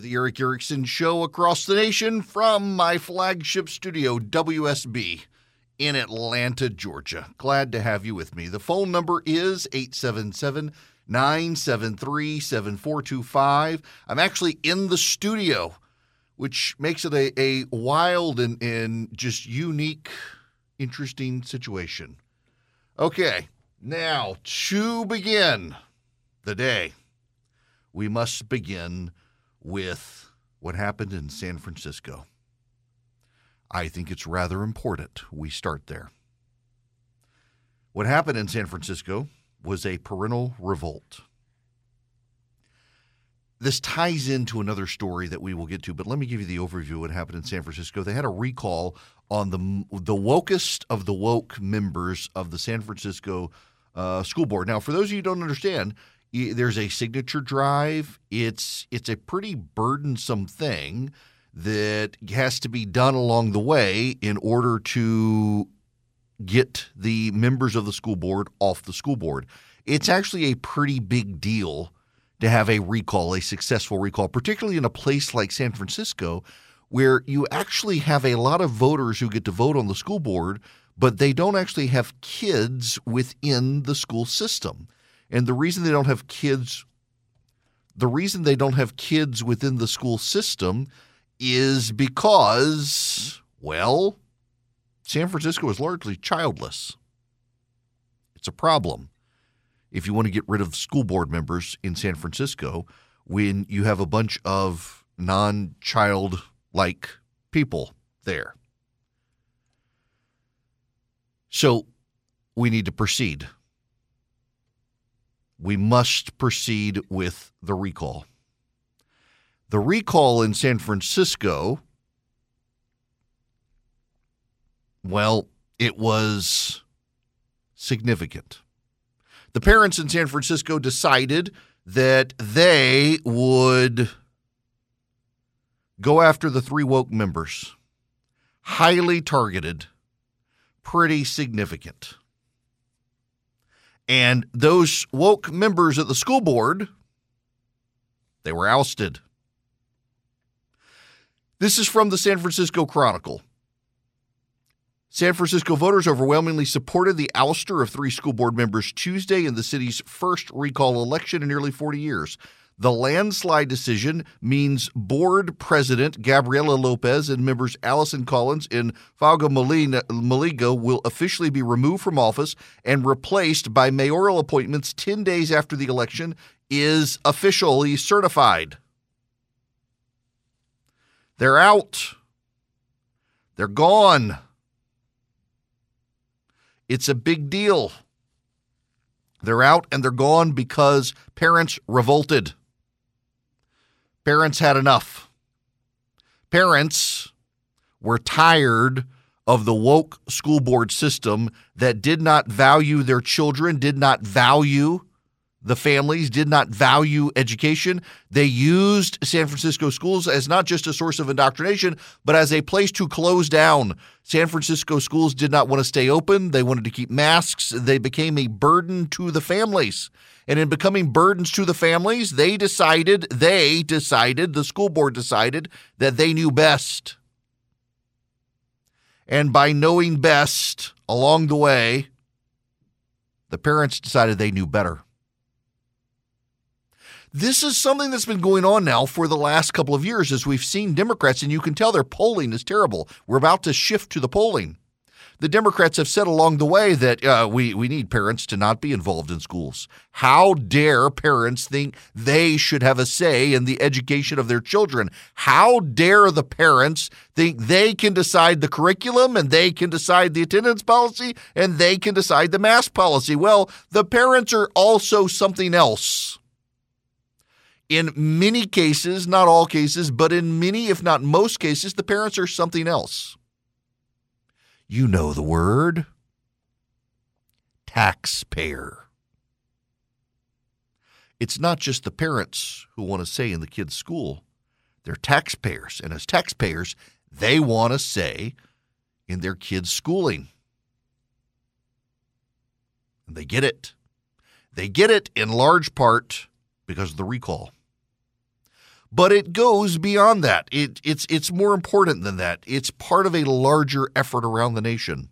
The Erick Erickson Show across the nation from my flagship studio, WSB, in Atlanta, Georgia. Glad to have you with me. The phone number is 877 973 7425. I'm actually in the studio, which makes it a, a wild and, and just unique, interesting situation. Okay, now to begin the day, we must begin with what happened in San Francisco. I think it's rather important we start there. What happened in San Francisco was a parental revolt. This ties into another story that we will get to, but let me give you the overview of what happened in San Francisco. They had a recall on the the wokest of the woke members of the San Francisco uh, school board. Now, for those of you who don't understand, there's a signature drive. It's it's a pretty burdensome thing that has to be done along the way in order to get the members of the school board off the school board. It's actually a pretty big deal to have a recall, a successful recall, particularly in a place like San Francisco where you actually have a lot of voters who get to vote on the school board, but they don't actually have kids within the school system. And the reason they don't have kids the reason they don't have kids within the school system is because well, San Francisco is largely childless. It's a problem if you want to get rid of school board members in San Francisco when you have a bunch of non child like people there. So we need to proceed we must proceed with the recall. The recall in San Francisco, well, it was significant. The parents in San Francisco decided that they would go after the three woke members. Highly targeted, pretty significant. And those woke members of the school board, they were ousted. This is from the San Francisco Chronicle. San Francisco voters overwhelmingly supported the ouster of three school board members Tuesday in the city's first recall election in nearly 40 years. The landslide decision means board president Gabriela Lopez and members Allison Collins and Faauuga Moliga will officially be removed from office and replaced by mayoral appointments 10 days after the election is officially certified. They're out. They're gone. It's a big deal. They're out and they're gone because parents revolted. Parents had enough. Parents were tired of the woke school board system that did not value their children, did not value the families, did not value education. They used San Francisco schools as not just a source of indoctrination, but as a place to close down. San Francisco schools did not want to stay open. They wanted to keep masks. They became a burden to the families. And in becoming burdens to the families, they decided, they decided, the school board decided that they knew best. And by knowing best along the way, the parents decided they knew better. This is something that's been going on now for the last couple of years as we've seen Democrats, and you can tell their polling is terrible. We're about to shift to the polling the Democrats have said along the way that uh, we, we need parents to not be involved in schools. How dare parents think they should have a say in the education of their children? How dare the parents think they can decide the curriculum and they can decide the attendance policy and they can decide the mask policy? Well, the parents are also something else. In many cases, not all cases, but in many, if not most cases, the parents are something else. You know the word taxpayer. It's not just the parents who want to say in the kid's school, they're taxpayers. And as taxpayers, they want to say in their kids' schooling. And they get it. They get it in large part because of the recall. But it goes beyond that. It, it's, it's more important than that. It's part of a larger effort around the nation.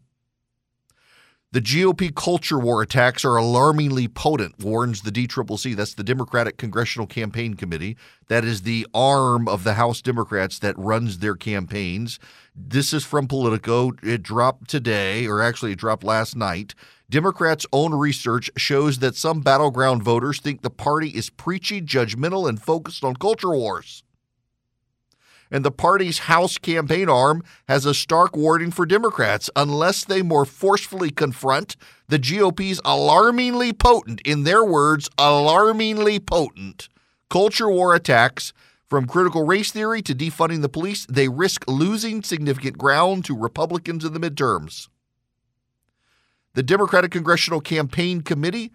The GOP culture war attacks are alarmingly potent, warns the DCCC. That's the Democratic Congressional Campaign Committee. That is the arm of the House Democrats that runs their campaigns. This is from Politico. It dropped today, or actually, it dropped last night. Democrats' own research shows that some battleground voters think the party is preachy, judgmental, and focused on culture wars. And the party's House campaign arm has a stark warning for Democrats unless they more forcefully confront the GOP's alarmingly potent, in their words, alarmingly potent culture war attacks from critical race theory to defunding the police, they risk losing significant ground to Republicans in the midterms. The Democratic Congressional Campaign Committee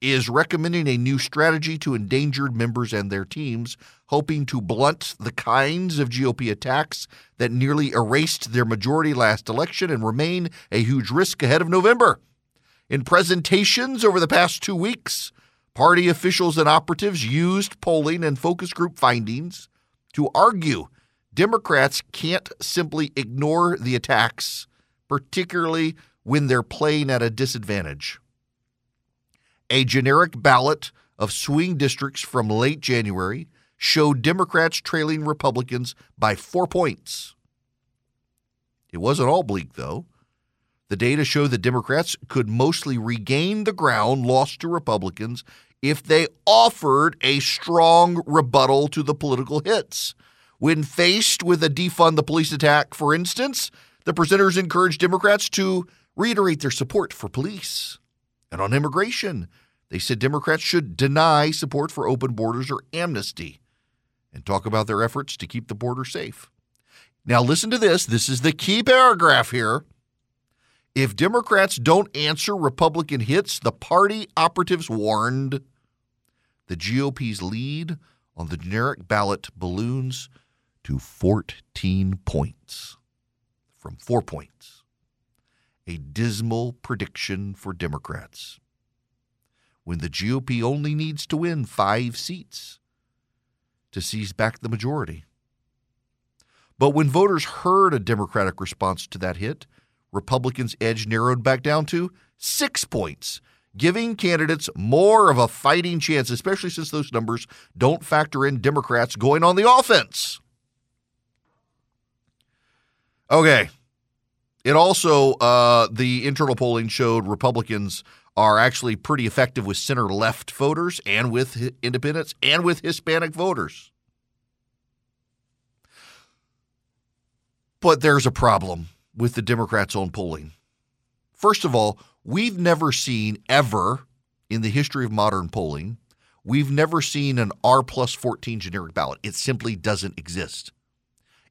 is recommending a new strategy to endangered members and their teams, hoping to blunt the kinds of GOP attacks that nearly erased their majority last election and remain a huge risk ahead of November. In presentations over the past two weeks, party officials and operatives used polling and focus group findings to argue Democrats can't simply ignore the attacks, particularly when they're playing at a disadvantage. A generic ballot of swing districts from late January showed Democrats trailing Republicans by four points. It wasn't all bleak, though. The data showed that Democrats could mostly regain the ground lost to Republicans if they offered a strong rebuttal to the political hits. When faced with a defund the police attack, for instance, the presenters encouraged Democrats to reiterate their support for police. And on immigration, they said Democrats should deny support for open borders or amnesty and talk about their efforts to keep the border safe. Now, listen to this. This is the key paragraph here. If Democrats don't answer Republican hits, the party operatives warned the GOP's lead on the generic ballot balloons to 14 points from four points a dismal prediction for Democrats. When the GOP only needs to win five seats to seize back the majority. But when voters heard a Democratic response to that hit, Republicans' edge narrowed back down to six points, giving candidates more of a fighting chance, especially since those numbers don't factor in Democrats going on the offense. Okay, it also, uh, the internal polling showed Republicans are actually pretty effective with center left voters and with independents and with Hispanic voters. But there's a problem with the Democrats' own polling. First of all, we've never seen ever in the history of modern polling, we've never seen an R plus 14 generic ballot. It simply doesn't exist.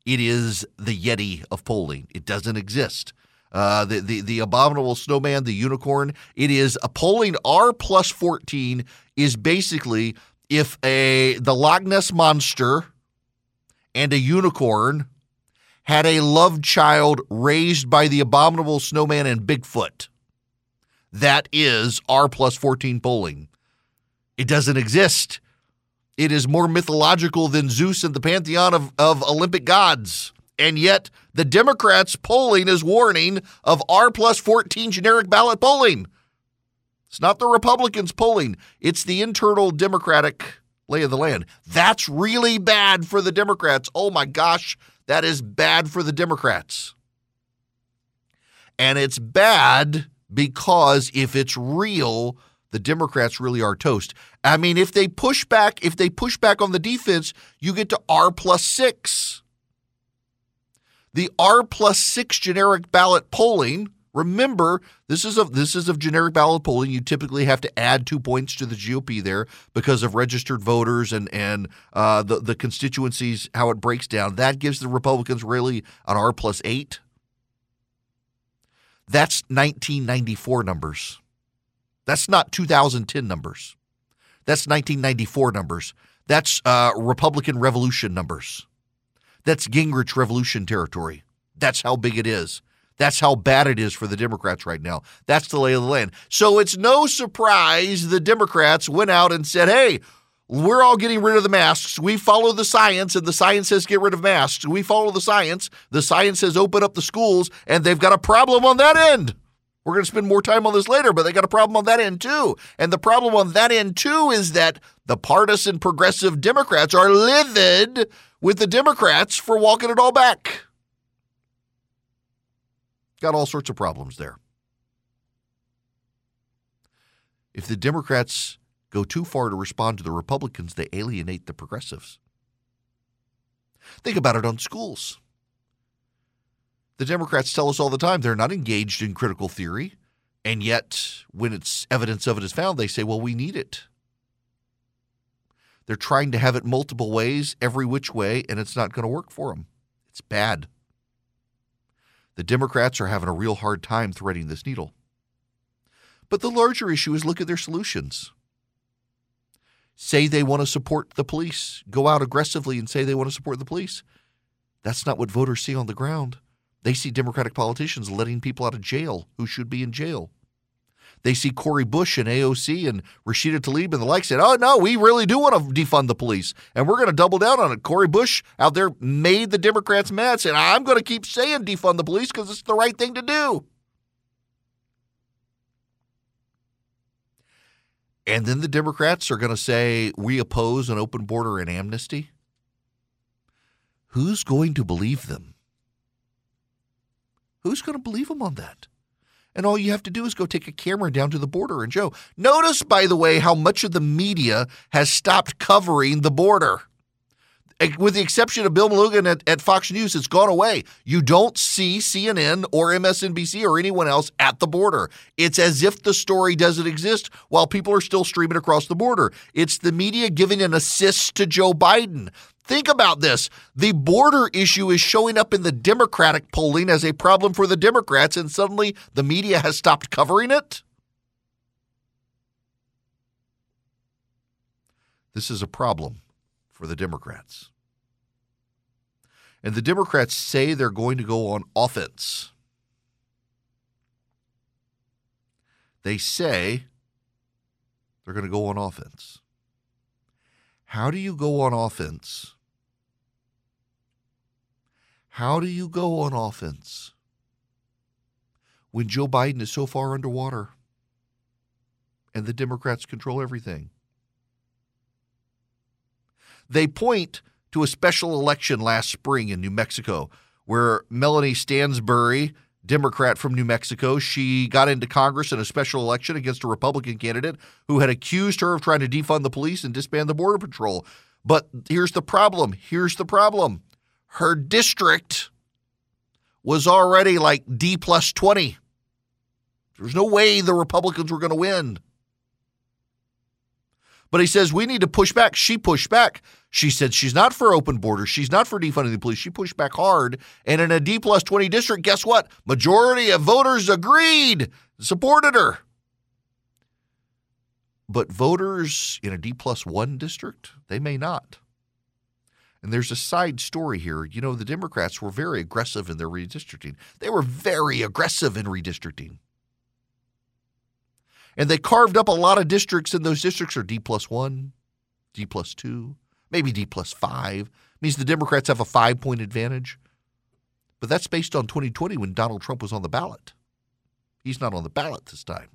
It is the Yeti of polling. It doesn't exist. Uh, the, the the abominable snowman, the unicorn. It is a polling R plus fourteen is basically if a the Loch Ness monster and a unicorn had a love child raised by the abominable snowman and Bigfoot. That is R plus fourteen polling. It doesn't exist. It is more mythological than Zeus and the pantheon of, of Olympic gods. And yet, the Democrats' polling is warning of R plus 14 generic ballot polling. It's not the Republicans' polling, it's the internal Democratic lay of the land. That's really bad for the Democrats. Oh my gosh, that is bad for the Democrats. And it's bad because if it's real, the Democrats really are toast. I mean, if they push back, if they push back on the defense, you get to R plus six. The R plus six generic ballot polling. Remember, this is of this is of generic ballot polling. You typically have to add two points to the GOP there because of registered voters and and uh, the the constituencies how it breaks down. That gives the Republicans really an R plus eight. That's 1994 numbers. That's not 2010 numbers. That's 1994 numbers. That's uh, Republican Revolution numbers. That's Gingrich Revolution territory. That's how big it is. That's how bad it is for the Democrats right now. That's the lay of the land. So it's no surprise the Democrats went out and said, hey, we're all getting rid of the masks. We follow the science, and the science says get rid of masks. We follow the science. The science says open up the schools, and they've got a problem on that end. We're going to spend more time on this later, but they got a problem on that end too. And the problem on that end too is that the partisan progressive Democrats are livid with the Democrats for walking it all back. Got all sorts of problems there. If the Democrats go too far to respond to the Republicans, they alienate the progressives. Think about it on schools. The Democrats tell us all the time they're not engaged in critical theory, and yet when it's evidence of it is found, they say, well, we need it. They're trying to have it multiple ways, every which way, and it's not going to work for them. It's bad. The Democrats are having a real hard time threading this needle. But the larger issue is look at their solutions say they want to support the police, go out aggressively and say they want to support the police. That's not what voters see on the ground. They see Democratic politicians letting people out of jail who should be in jail. They see Cori Bush and AOC and Rashida Tlaib and the like said, oh, no, we really do want to defund the police. And we're going to double down on it. Cori Bush out there made the Democrats mad, saying, I'm going to keep saying defund the police because it's the right thing to do. And then the Democrats are going to say, we oppose an open border and amnesty. Who's going to believe them? Who's going to believe them on that? And all you have to do is go take a camera down to the border and Joe. Notice, by the way, how much of the media has stopped covering the border with the exception of Bill Melugin at, at, Fox News, it's gone away. You don't see CNN or MSNBC or anyone else at the border. It's as if the story doesn't exist while people are still streaming across the border. It's the media giving an assist to Joe Biden. Think about this. The border issue is showing up in the Democratic polling as a problem for the Democrats, and suddenly the media has stopped covering it. This is a problem for the Democrats. And the Democrats say they're going to go on offense. They say they're going to go on offense. How do you go on offense? How do you go on offense when Joe Biden is so far underwater and the Democrats control everything? They point to a special election last spring in New Mexico where Melanie Stansbury, Democrat from New Mexico, she got into Congress in a special election against a Republican candidate who had accused her of trying to defund the police and disband the Border Patrol. But here's the problem. Here's the problem. Her district was already like D plus 20. There's no way the Republicans were going to win. But he says we need to push back. She pushed back. She said she's not for open borders. She's not for defunding the police. She pushed back hard. And in a D plus 20 district, guess what? Majority of voters agreed, supported her. But voters in a D plus one district, they may not. And there's a side story here. You know, the Democrats were very aggressive in their redistricting. They were very aggressive in redistricting. And they carved up a lot of districts, and those districts are D plus one, D plus two, maybe D plus five. It means the Democrats have a five point advantage. But that's based on 2020 when Donald Trump was on the ballot. He's not on the ballot this time.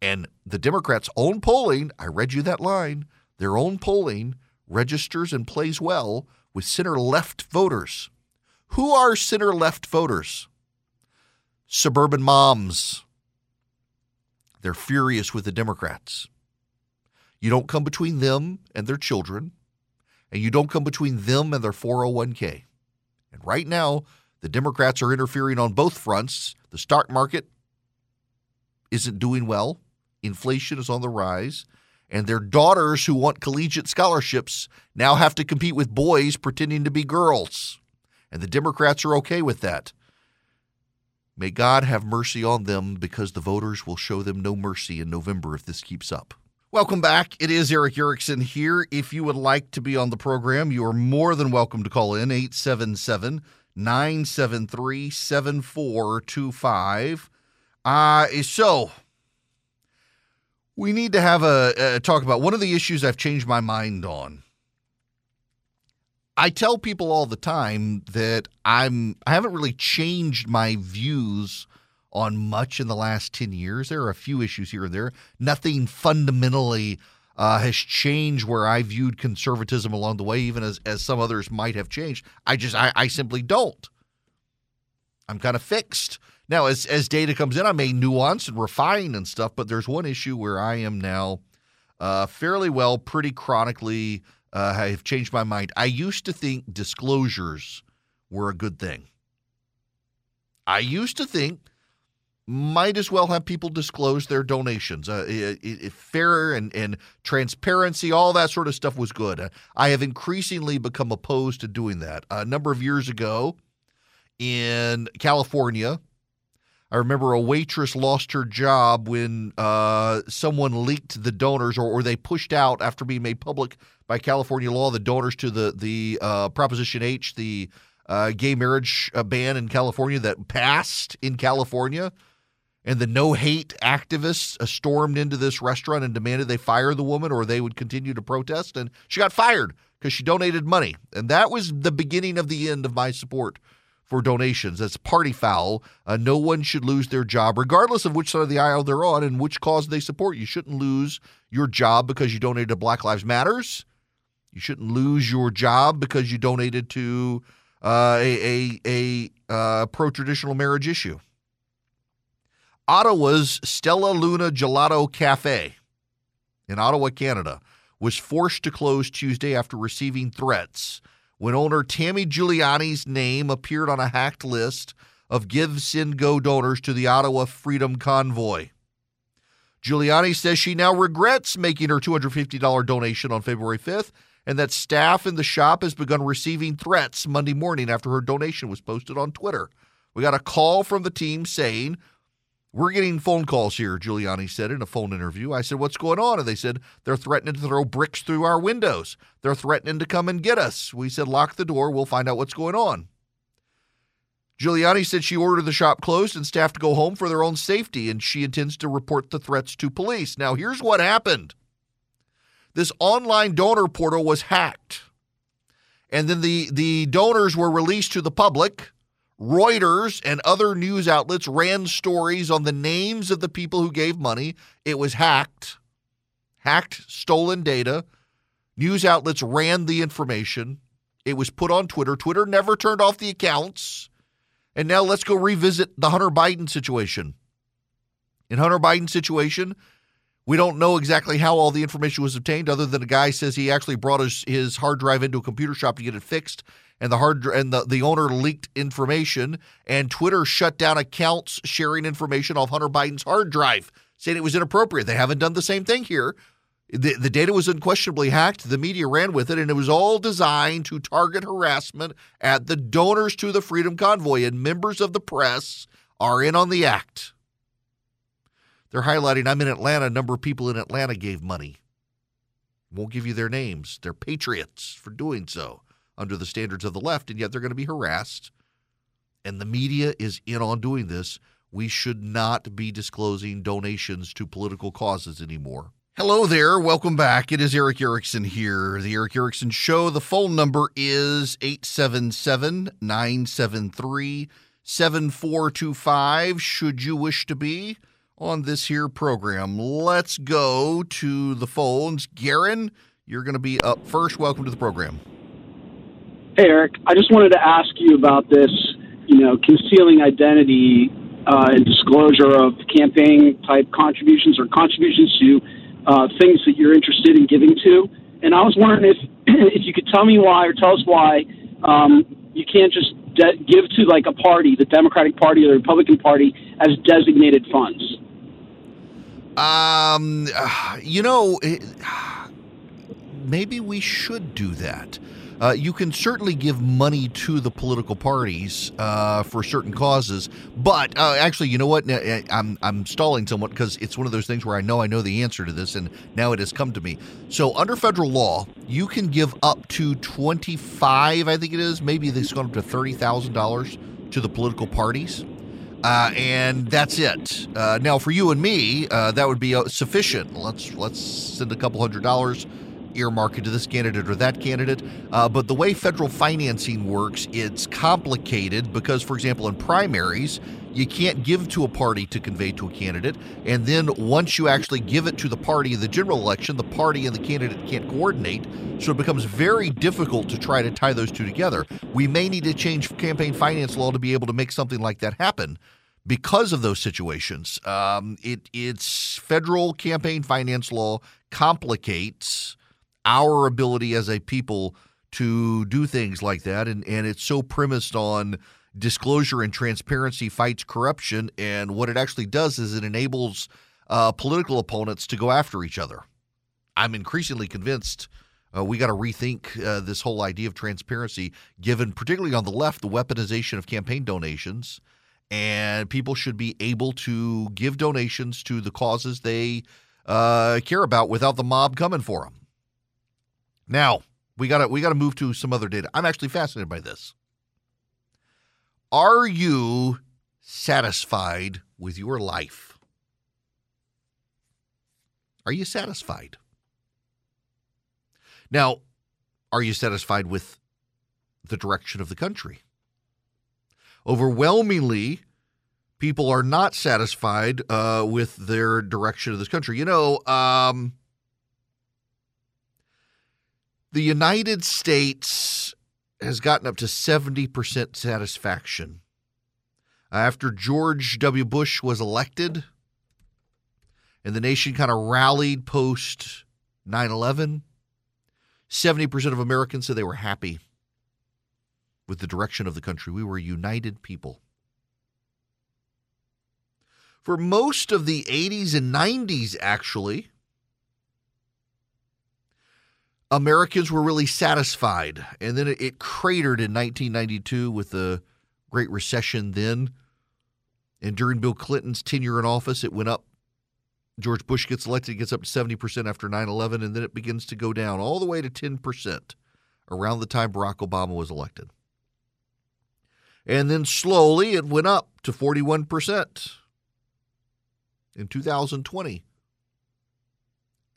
And the Democrats' own polling, I read you that line, their own polling registers and plays well with center left voters. Who are center left voters? Suburban moms, they're furious with the Democrats. You don't come between them and their children, and you don't come between them and their 401k. And right now, the Democrats are interfering on both fronts. The stock market isn't doing well, inflation is on the rise, and their daughters who want collegiate scholarships now have to compete with boys pretending to be girls. And the Democrats are okay with that. May God have mercy on them because the voters will show them no mercy in November if this keeps up. Welcome back. It is Erick Erickson here. If you would like to be on the program, you are more than welcome to call in 877 973 7425. Uh, so, We need to have a, a talk about one of the issues I've changed my mind on. I tell people all the time that I'm I haven't really changed my views on much in the last 10 years. There are a few issues here and there. Nothing fundamentally uh, has changed where I viewed conservatism along the way, even as, as some others might have changed. I just, I, I simply don't. I'm kind of fixed. Now, as, as data comes in, I may nuance and refine and stuff, but there's one issue where I am now uh, fairly well, pretty chronically, uh, have changed my mind. I used to think disclosures were a good thing. I used to think might as well have people disclose their donations. Uh, it, it, fair and, and transparency, all that sort of stuff was good. Uh, I have increasingly become opposed to doing that. A number of years ago in California, I remember a waitress lost her job when uh, someone leaked the donors, or, or they pushed out after being made public by California law the donors to the the uh, Proposition 8, the uh, gay marriage uh, ban in California that passed in California and the no hate activists uh, stormed into this restaurant and demanded they fire the woman or they would continue to protest. And she got fired because she donated money. And that was the beginning of the end of my support for donations. That's party foul. Uh, no one should lose their job, regardless of which side of the aisle they're on and which cause they support. You shouldn't lose your job because you donated to Black Lives Matters. You shouldn't lose your job because you donated to uh, a, a, a uh, pro traditional marriage issue. Ottawa's Stella Luna Gelato Cafe in Ottawa, Canada, was forced to close Tuesday after receiving threats when owner Tammy Giuliani's name appeared on a hacked list of Give Send Go donors to the Ottawa Freedom Convoy. Giuliani says she now regrets making her $250 donation on February 5th and that staff in the shop has begun receiving threats Monday morning after her donation was posted on Twitter. We got a call from the team saying we're getting phone calls here, Giuliani said in a phone interview. I said, What's going on? And they said, They're threatening to throw bricks through our windows. They're threatening to come and get us. We said, Lock the door. We'll find out what's going on. Giuliani said she ordered the shop closed and staff to go home for their own safety, and she intends to report the threats to police. Now, here's what happened this online donor portal was hacked, and then the, the donors were released to the public Reuters and other news outlets ran stories on the names of the people who gave money. It was hacked, hacked, stolen data. News outlets ran the information. It was put on Twitter. Twitter never turned off the accounts. And now let's go revisit the Hunter Biden situation. In Hunter Biden's situation, we don't know exactly how all the information was obtained, other than a guy says he actually brought his, his hard drive into a computer shop to get it fixed and the hard and the, the owner leaked information and Twitter shut down accounts sharing information off Hunter Biden's hard drive, saying it was inappropriate. They haven't done the same thing here. The, the data was unquestionably hacked. The media ran with it, and it was all designed to target harassment at the donors to the Freedom Convoy, and members of the press are in on the act. They're highlighting I'm in Atlanta. A number of people in Atlanta gave money. Won't give you their names. They're patriots for doing so under the standards of the left, and yet they're going to be harassed. And the media is in on doing this. We should not be disclosing donations to political causes anymore. Hello there. Welcome back. It is Erick Erickson here. The Erick Erickson Show. The phone number is 877 973 7425. Should you wish to be on this here program, let's go to the phones. Garen, you're going to be up first. Welcome to the program. Hey, Erick. I just wanted to ask you about this, you know, concealing identity uh, and disclosure of campaign type contributions or contributions to uh, things that you're interested in giving to. And I was wondering if if you could tell me why or tell us why um, you can't just de- give to like a party, the Democratic Party or the Republican Party, as designated funds. Um, you know, maybe we should do that. Uh, you can certainly give money to the political parties uh, for certain causes, but uh, actually, you know what? I'm I'm stalling somewhat because it's one of those things where I know I know the answer to this, and now it has come to me. So, under federal law, you can give up to twenty five, I think it is, maybe it's gone up to thirty thousand dollars to the political parties. Uh, and that's it. Uh, now, for you and me, uh, that would be uh, sufficient. Let's let's send a couple hundred dollars, earmark it to this candidate or that candidate. Uh, but the way federal financing works, it's complicated because, for example, in primaries, you can't give to a party to convey to a candidate. And then once you actually give it to the party in the general election, the party and the candidate can't coordinate. So it becomes very difficult to try to tie those two together. We may need to change campaign finance law to be able to make something like that happen because of those situations. Um, it, it's federal campaign finance law complicates our ability as a people to do things like that. And, and it's so premised on disclosure and transparency fights corruption. And what it actually does is it enables uh, political opponents to go after each other. I'm increasingly convinced uh, we got to rethink uh, this whole idea of transparency, given particularly on the left, the weaponization of campaign donations. And people should be able to give donations to the causes they uh, care about without the mob coming for them. Now we got to we got to move to some other data. I'm actually fascinated by this. Are you satisfied with your life? Are you satisfied? Now, are you satisfied with the direction of the country? Overwhelmingly, people are not satisfied uh, with their direction of this country. You know, um, the United States has gotten up to 70% satisfaction. After George W. Bush was elected and the nation kind of rallied post 9 11, 70% of Americans said they were happy with the direction of the country. We were a united people. For most of the 80s and 90s, actually, Americans were really satisfied. And then it, cratered in 1992 with the Great Recession then. And during Bill Clinton's tenure in office, it went up. George Bush gets elected, it gets up to 70% after 9 11, and then it begins to go down all the way to 10% around the time Barack Obama was elected. And then slowly it went up to 41% in 2020.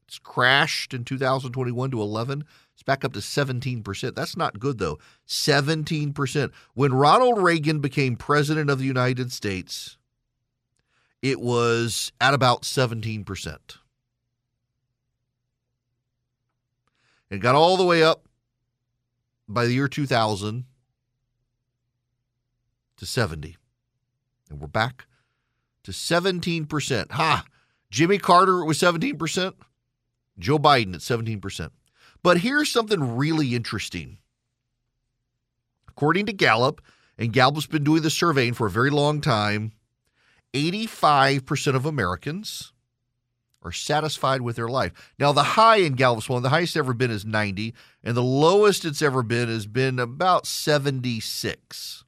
It's crashed in 2021 to 11. It's back up to 17%. That's not good, though. 17%. When Ronald Reagan became president of the United States, it was at about 17%. It got all the way up by the year 2000 to 70. And we're back to 17%. Ha! Jimmy Carter was 17%. Joe Biden at 17%. But here's something really interesting. According to Gallup, and Gallup's been doing the surveying for a very long time, 85% of Americans are satisfied with their life. Now, the high in Gallup's one, the highest ever been is 90, and the lowest it's ever been has been about 76.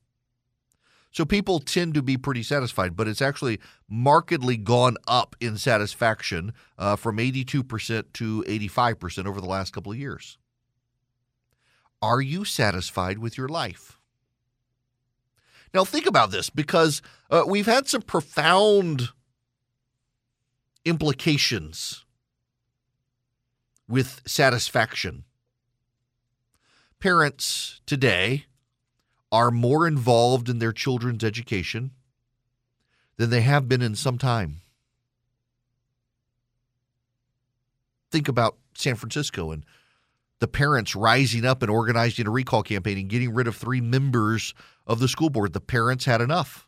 So people tend to be pretty satisfied, but it's actually markedly gone up in satisfaction uh, from 82% to 85% over the last couple of years. Are you satisfied with your life? Now, think about this because uh, we've had some profound implications with satisfaction. Parents today are more involved in their children's education than they have been in some time. Think about San Francisco and the parents rising up and organizing a recall campaign and getting rid of three members of the school board. The parents had enough.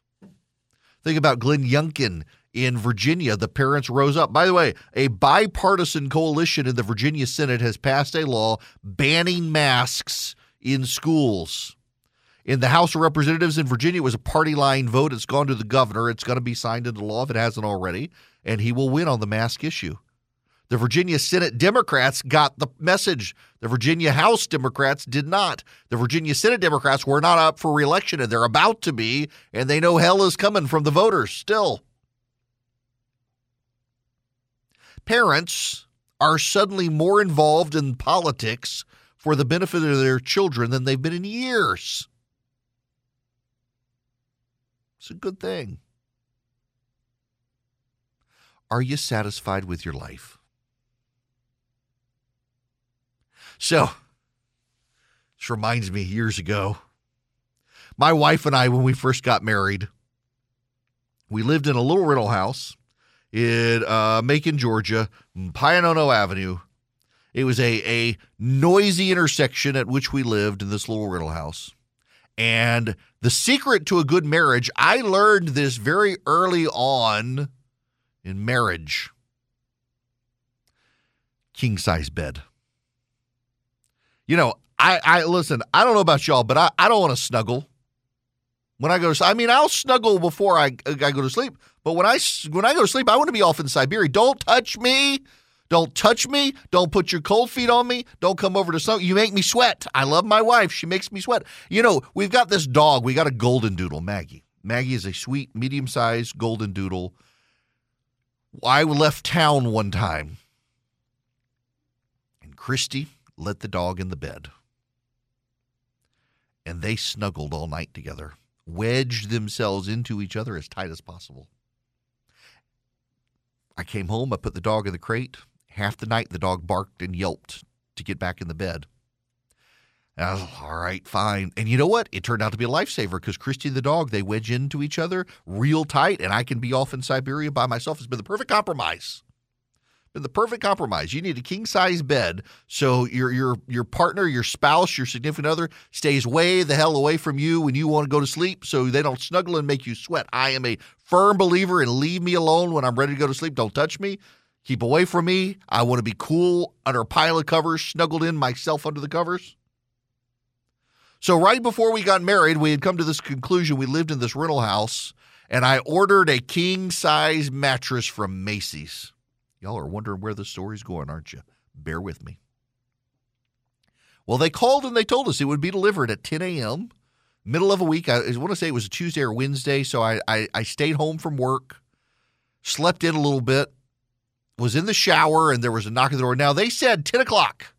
Think about Glenn Youngkin in Virginia. The parents rose up. By the way, a bipartisan coalition in the Virginia Senate has passed a law banning masks in schools. In the House of Representatives in Virginia, it was a party line vote. It's gone to the governor. It's going to be signed into law if it hasn't already, and he will win on the mask issue. The Virginia Senate Democrats got the message. The Virginia House Democrats did not. The Virginia Senate Democrats were not up for reelection, and they're about to be, and they know hell is coming from the voters still. Parents are suddenly more involved in politics for the benefit of their children than they've been in years. It's a good thing. Are you satisfied with your life? So, this reminds me years ago. My wife and I, when we first got married, we lived in a little rental house in uh, Macon, Georgia, Pio Nono Avenue. It was a, a noisy intersection at which we lived in this little rental house. And the secret to a good marriage, I learned this very early on in marriage king size bed. You know, I, I listen, I don't know about y'all, but I, I don't want to snuggle when I go to I mean, I'll snuggle before I, I go to sleep, but when I when I go to sleep, I want to be off in Siberia. Don't touch me. Don't touch me. Don't put your cold feet on me. Don't come over to some. You make me sweat. I love my wife. She makes me sweat. You know, we've got this dog. We got a golden doodle, Maggie. Maggie is a sweet, medium sized golden doodle. I left town one time, and Christy let the dog in the bed. And they snuggled all night together, wedged themselves into each other as tight as possible. I came home, I put the dog in the crate. Half the night, the dog barked and yelped to get back in the bed. All right, fine. And you know what? It turned out to be a lifesaver because Christy the dog, they wedge into each other real tight, and I can be off in Siberia by myself. It's been the perfect compromise. Been the perfect compromise. You need a king size bed so your your your partner, your spouse, your significant other stays way the hell away from you when you want to go to sleep so they don't snuggle and make you sweat. I am a firm believer in leave me alone when I'm ready to go to sleep. Don't touch me. Keep away from me. I want to be cool under a pile of covers, snuggled in myself under the covers. So, right before we got married, we had come to this conclusion. We lived in this rental house, and I ordered a king size mattress from Macy's. Y'all are wondering where the story's going, aren't you? Bear with me. Well, they called and they told us it would be delivered at 10 a.m., middle of a week. I, want to say it was a Tuesday or Wednesday. So I, I, I stayed home from work, slept in a little bit, was in the shower, and there was a knock at the door. Now, they said 10 o'clock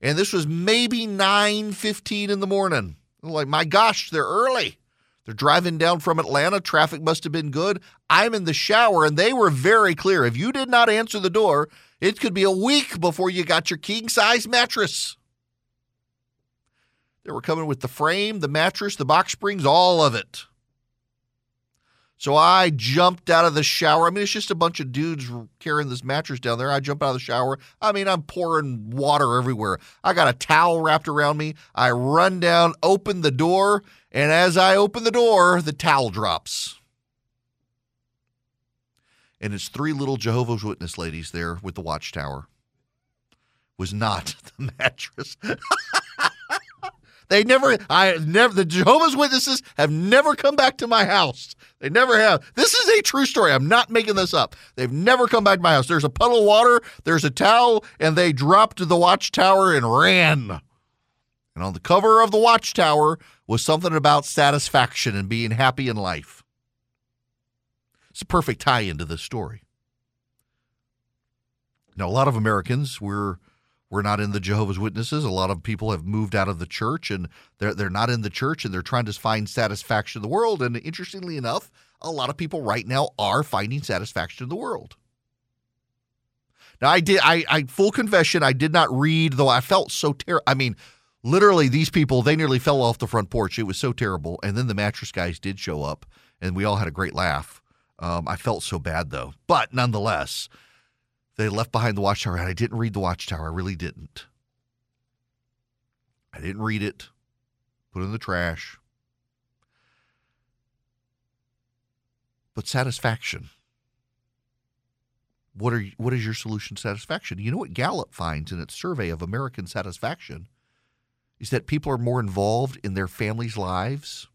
and this was maybe 9:15 in the morning. Like, my gosh, they're early. They're driving down from Atlanta. Traffic must have been good. I'm in the shower, and they were very clear. If you did not answer the door, it could be a week before you got your king size mattress. They were coming with the frame, the mattress, the box springs, all of it. So I jumped out of the shower. I mean, it's just a bunch of dudes carrying this mattress down there. I jump out of the shower. I mean, I'm pouring water everywhere. I got a towel wrapped around me. I run down, open the door, and as I open the door, the towel drops. And it's three little Jehovah's Witness ladies there with the watchtower. Was not the mattress. They never, I never, the Jehovah's Witnesses have never come back to my house. They never have. This is a true story. I'm not making this up. They've never come back to my house. There's a puddle of water, there's a towel, and they dropped the watchtower and ran. And on the cover of the watchtower was something about satisfaction and being happy in life. It's a perfect tie into this story. Now, a lot of Americans, we're we're not in the Jehovah's Witnesses. A lot of people have moved out of the church and they're they're not in the church and they're trying to find satisfaction in the world. And interestingly enough, a lot of people right now are finding satisfaction in the world. Now I did I, I full confession, I did not read, though I felt so terrible. I mean, literally these people, they nearly fell off the front porch. It was so terrible. And then the mattress guys did show up and we all had a great laugh. Um, I felt so bad though. But nonetheless, they left behind the watchtower, and I didn't read the watchtower. I really didn't. I didn't read it. Put it in the trash. But satisfaction. What are what is your solution to satisfaction? You know what Gallup finds in its survey of American satisfaction is that people are more involved in their families' lives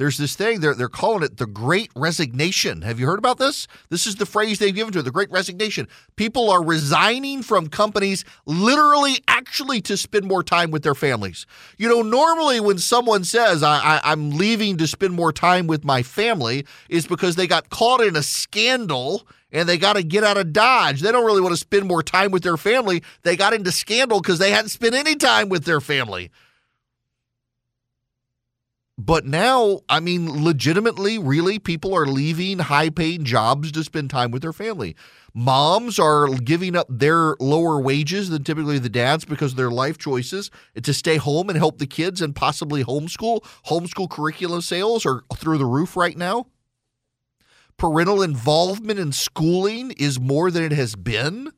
there's this thing they're they're calling it the Great Resignation. Have you heard about this? This is the phrase they've given to it, the Great Resignation. People are resigning from companies literally, actually, to spend more time with their families. You know, normally when someone says I, I, I'm leaving to spend more time with my family, is because they got caught in a scandal and they got to get out of Dodge. They don't really want to spend more time with their family. They got into scandal because they hadn't spent any time with their family. But now, I mean, legitimately, really, people are leaving high paying jobs to spend time with their family. Moms are giving up their lower wages than typically the dads because of their life choices to stay home and help the kids and possibly homeschool. Homeschool curriculum sales are through the roof right now. Parental involvement in schooling is more than it has been.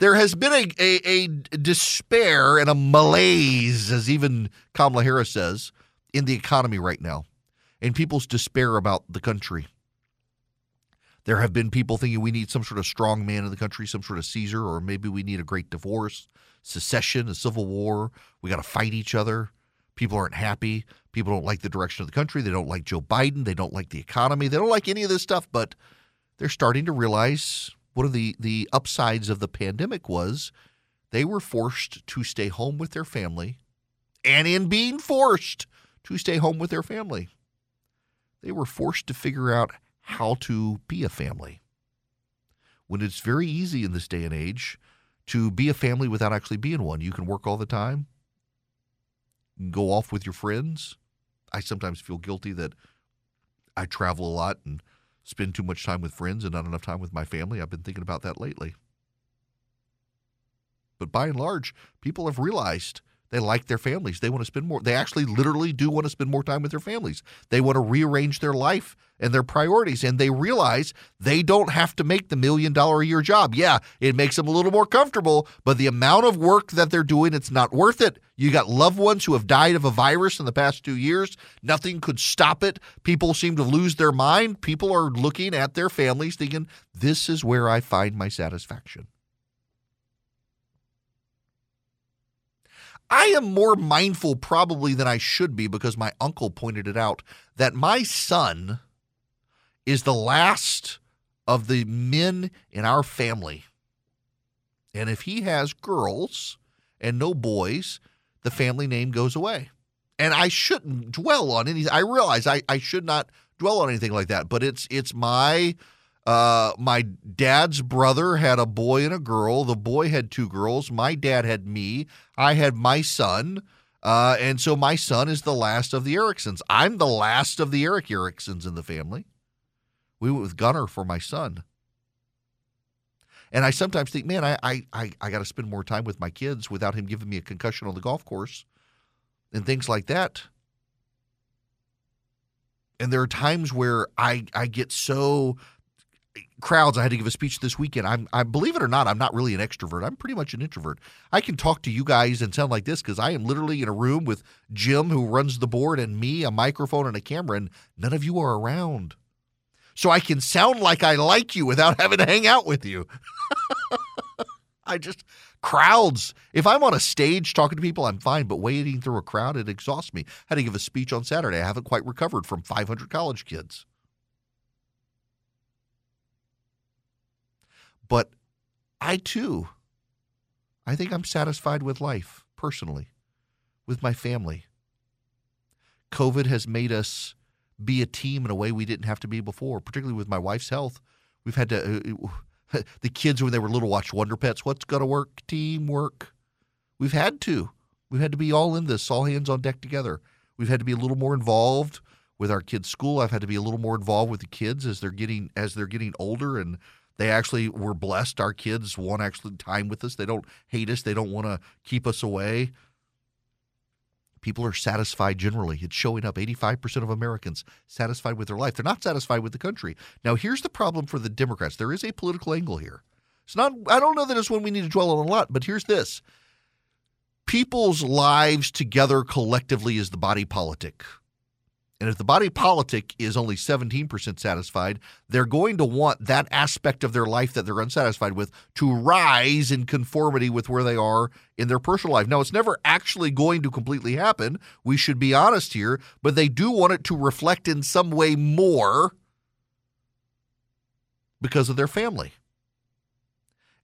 There has been a, a, a despair and a malaise, as even Kamala Harris says, in the economy right now and people's despair about the country. There have been people thinking we need some sort of strong man in the country, some sort of Caesar, or maybe we need a great divorce, secession, a civil war. We got to fight each other. People aren't happy. People don't like the direction of the country. They don't like Joe Biden. They don't like the economy. They don't like any of this stuff, but they're starting to realize one of the, the upsides of the pandemic was they were forced to stay home with their family. And in being forced, to stay home with their family. They were forced to figure out how to be a family. When it's very easy in this day and age to be a family without actually being one, you can work all the time, go off with your friends. I sometimes feel guilty that I travel a lot and spend too much time with friends and not enough time with my family. I've been thinking about that lately. But by and large, people have realized they like their families. They want to spend more. They actually literally do want to spend more time with their families. They want to rearrange their life and their priorities. And they realize they don't have to make the million dollar a year job. Yeah, it makes them a little more comfortable, but the amount of work that they're doing, it's not worth it. You got loved ones who have died of a virus in the past two years. Nothing could stop it. People seem to lose their mind. People are looking at their families thinking, this is where I find my satisfaction. I am more mindful probably than I should be because my uncle pointed it out that my son is the last of the men in our family. And if he has girls and no boys, the family name goes away. And I shouldn't dwell on any I realize I, I should not dwell on anything like that, but it's it's my uh, my dad's brother had a boy and a girl. The boy had two girls. My dad had me. I had my son. Uh, and so my son is the last of the Ericksons. I'm the last of the Erick Ericksons in the family. We went with Gunner for my son. And I sometimes think, man, I I, I, I got to spend more time with my kids without him giving me a concussion on the golf course and things like that. And there are times where I, I get so crowds. I had to give a speech this weekend. I'm, I believe it or not, I'm not really an extrovert. I'm pretty much an introvert. I can talk to you guys and sound like this because I am literally in a room with Jim, who runs the board, and me, a microphone and a camera, and none of you are around. So I can sound like I like you without having to hang out with you. I just crowds. If I'm on a stage talking to people, I'm fine, but wading through a crowd, it exhausts me. I had to give a speech on Saturday. I haven't quite recovered from 500 college kids. But I too, I think I'm satisfied with life personally, with my family. COVID has made us be a team in a way we didn't have to be before, particularly with my wife's health. We've had to, uh, the kids when they were little watch Wonder Pets. What's going to work? Teamwork. We've had to. We've had to be all in this, all hands on deck together. We've had to be a little more involved with our kids' school. I've had to be a little more involved with the kids as they're getting as they're getting older and they actually were blessed. Our kids want actually time with us. They don't hate us. They don't want to keep us away. People are satisfied generally. It's showing up 85% of Americans satisfied with their life. They're not satisfied with the country. Now, here's the problem for the Democrats. There is a political angle here. It's not I don't know that it's one we need to dwell on a lot, but here's this. People's lives together collectively is the body politic. And if the body politic is only 17% satisfied, they're going to want that aspect of their life that they're unsatisfied with to rise in conformity with where they are in their personal life. Now, it's never actually going to completely happen. We should be honest here, but they do want it to reflect in some way more because of their family.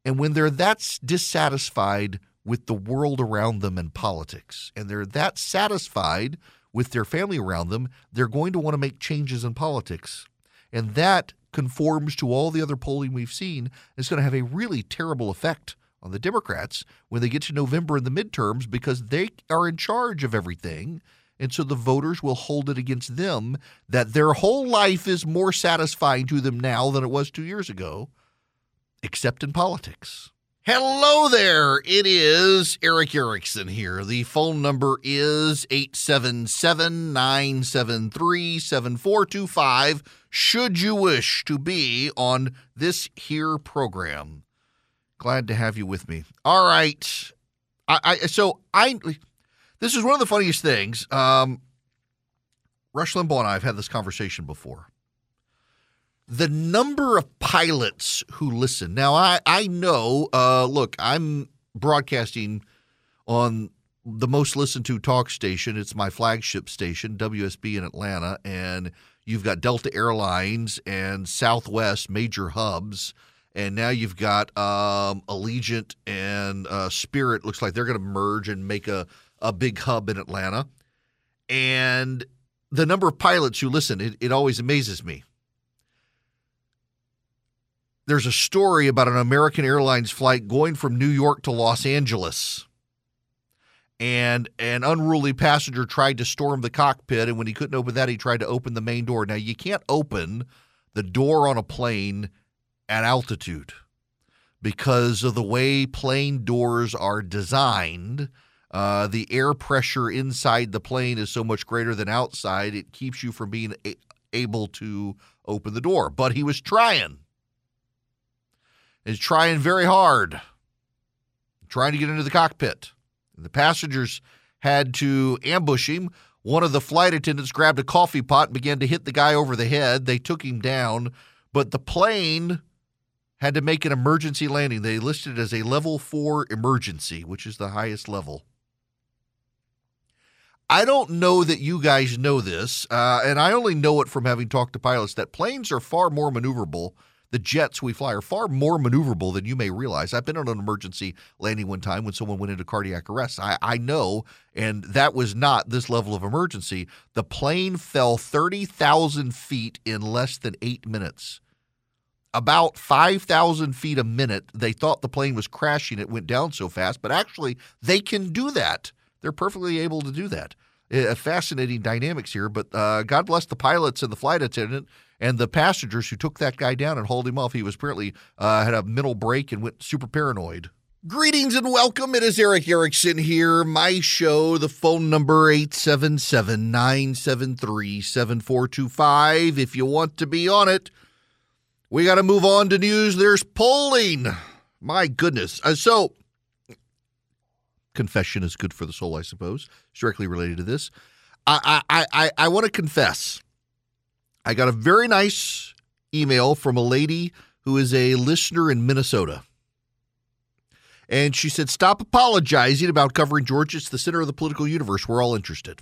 And when they're that dissatisfied with the world around them and politics, and they're that satisfied with their family around them, they're going to want to make changes in politics. And that conforms to all the other polling we've seen. It's going to have a really terrible effect on the Democrats when they get to November in the midterms because they are in charge of everything. And so the voters will hold it against them that their whole life is more satisfying to them now than it was two years ago, except in politics. Hello there. It is Erick Erickson here. The phone number is 877 973 7425. Should you wish to be on this here program, glad to have you with me. All right. I, I so I this is one of the funniest things. Um, Rush Limbaugh and I have had this conversation before. The number of pilots who listen. Now, I, I know, uh, look, I'm broadcasting on the most listened to talk station. It's my flagship station, WSB in Atlanta. And you've got Delta Airlines and Southwest, major hubs. And now you've got um, Allegiant and uh, Spirit. Looks like they're going to merge and make a a big hub in Atlanta. And the number of pilots who listen, it, it always amazes me. There's a story about an American Airlines flight going from New York to Los Angeles. And an unruly passenger tried to storm the cockpit. And when he couldn't open that, he tried to open the main door. Now, you can't open the door on a plane at altitude because of the way plane doors are designed uh, the air pressure inside the plane is so much greater than outside, it keeps you from being a- able to open the door. But he was trying. He's trying very hard, trying to get into the cockpit. The passengers had to ambush him. One of the flight attendants grabbed a coffee pot and began to hit the guy over the head. They took him down, but the plane had to make an emergency landing. They listed it as a level four emergency, which is the highest level. I don't know that you guys know this, uh, and I only know it from having talked to pilots that planes are far more maneuverable. The jets we fly are far more maneuverable than you may realize. I've been on an emergency landing one time when someone went into cardiac arrest. I, I know, and that was not this level of emergency. The plane fell 30,000 feet in less than eight minutes. About 5,000 feet a minute. They thought the plane was crashing. It went down so fast, but actually, they can do that. They're perfectly able to do that. Uh, fascinating dynamics here, but uh, God bless the pilots and the flight attendant and the passengers who took that guy down and hauled him off. He was apparently uh, had a mental break and went super paranoid. Greetings and welcome. It is Erick Erickson here. My show, the phone number 877 973 7425. If you want to be on it, we got to move on to news. There's polling. My goodness. Uh, so, confession is good for the soul, I suppose. It's directly related to this. I I I, I want to confess. I got a very nice email from a lady who is a listener in Minnesota. And she said, Stop apologizing about covering Georgia. It's the center of the political universe. We're all interested.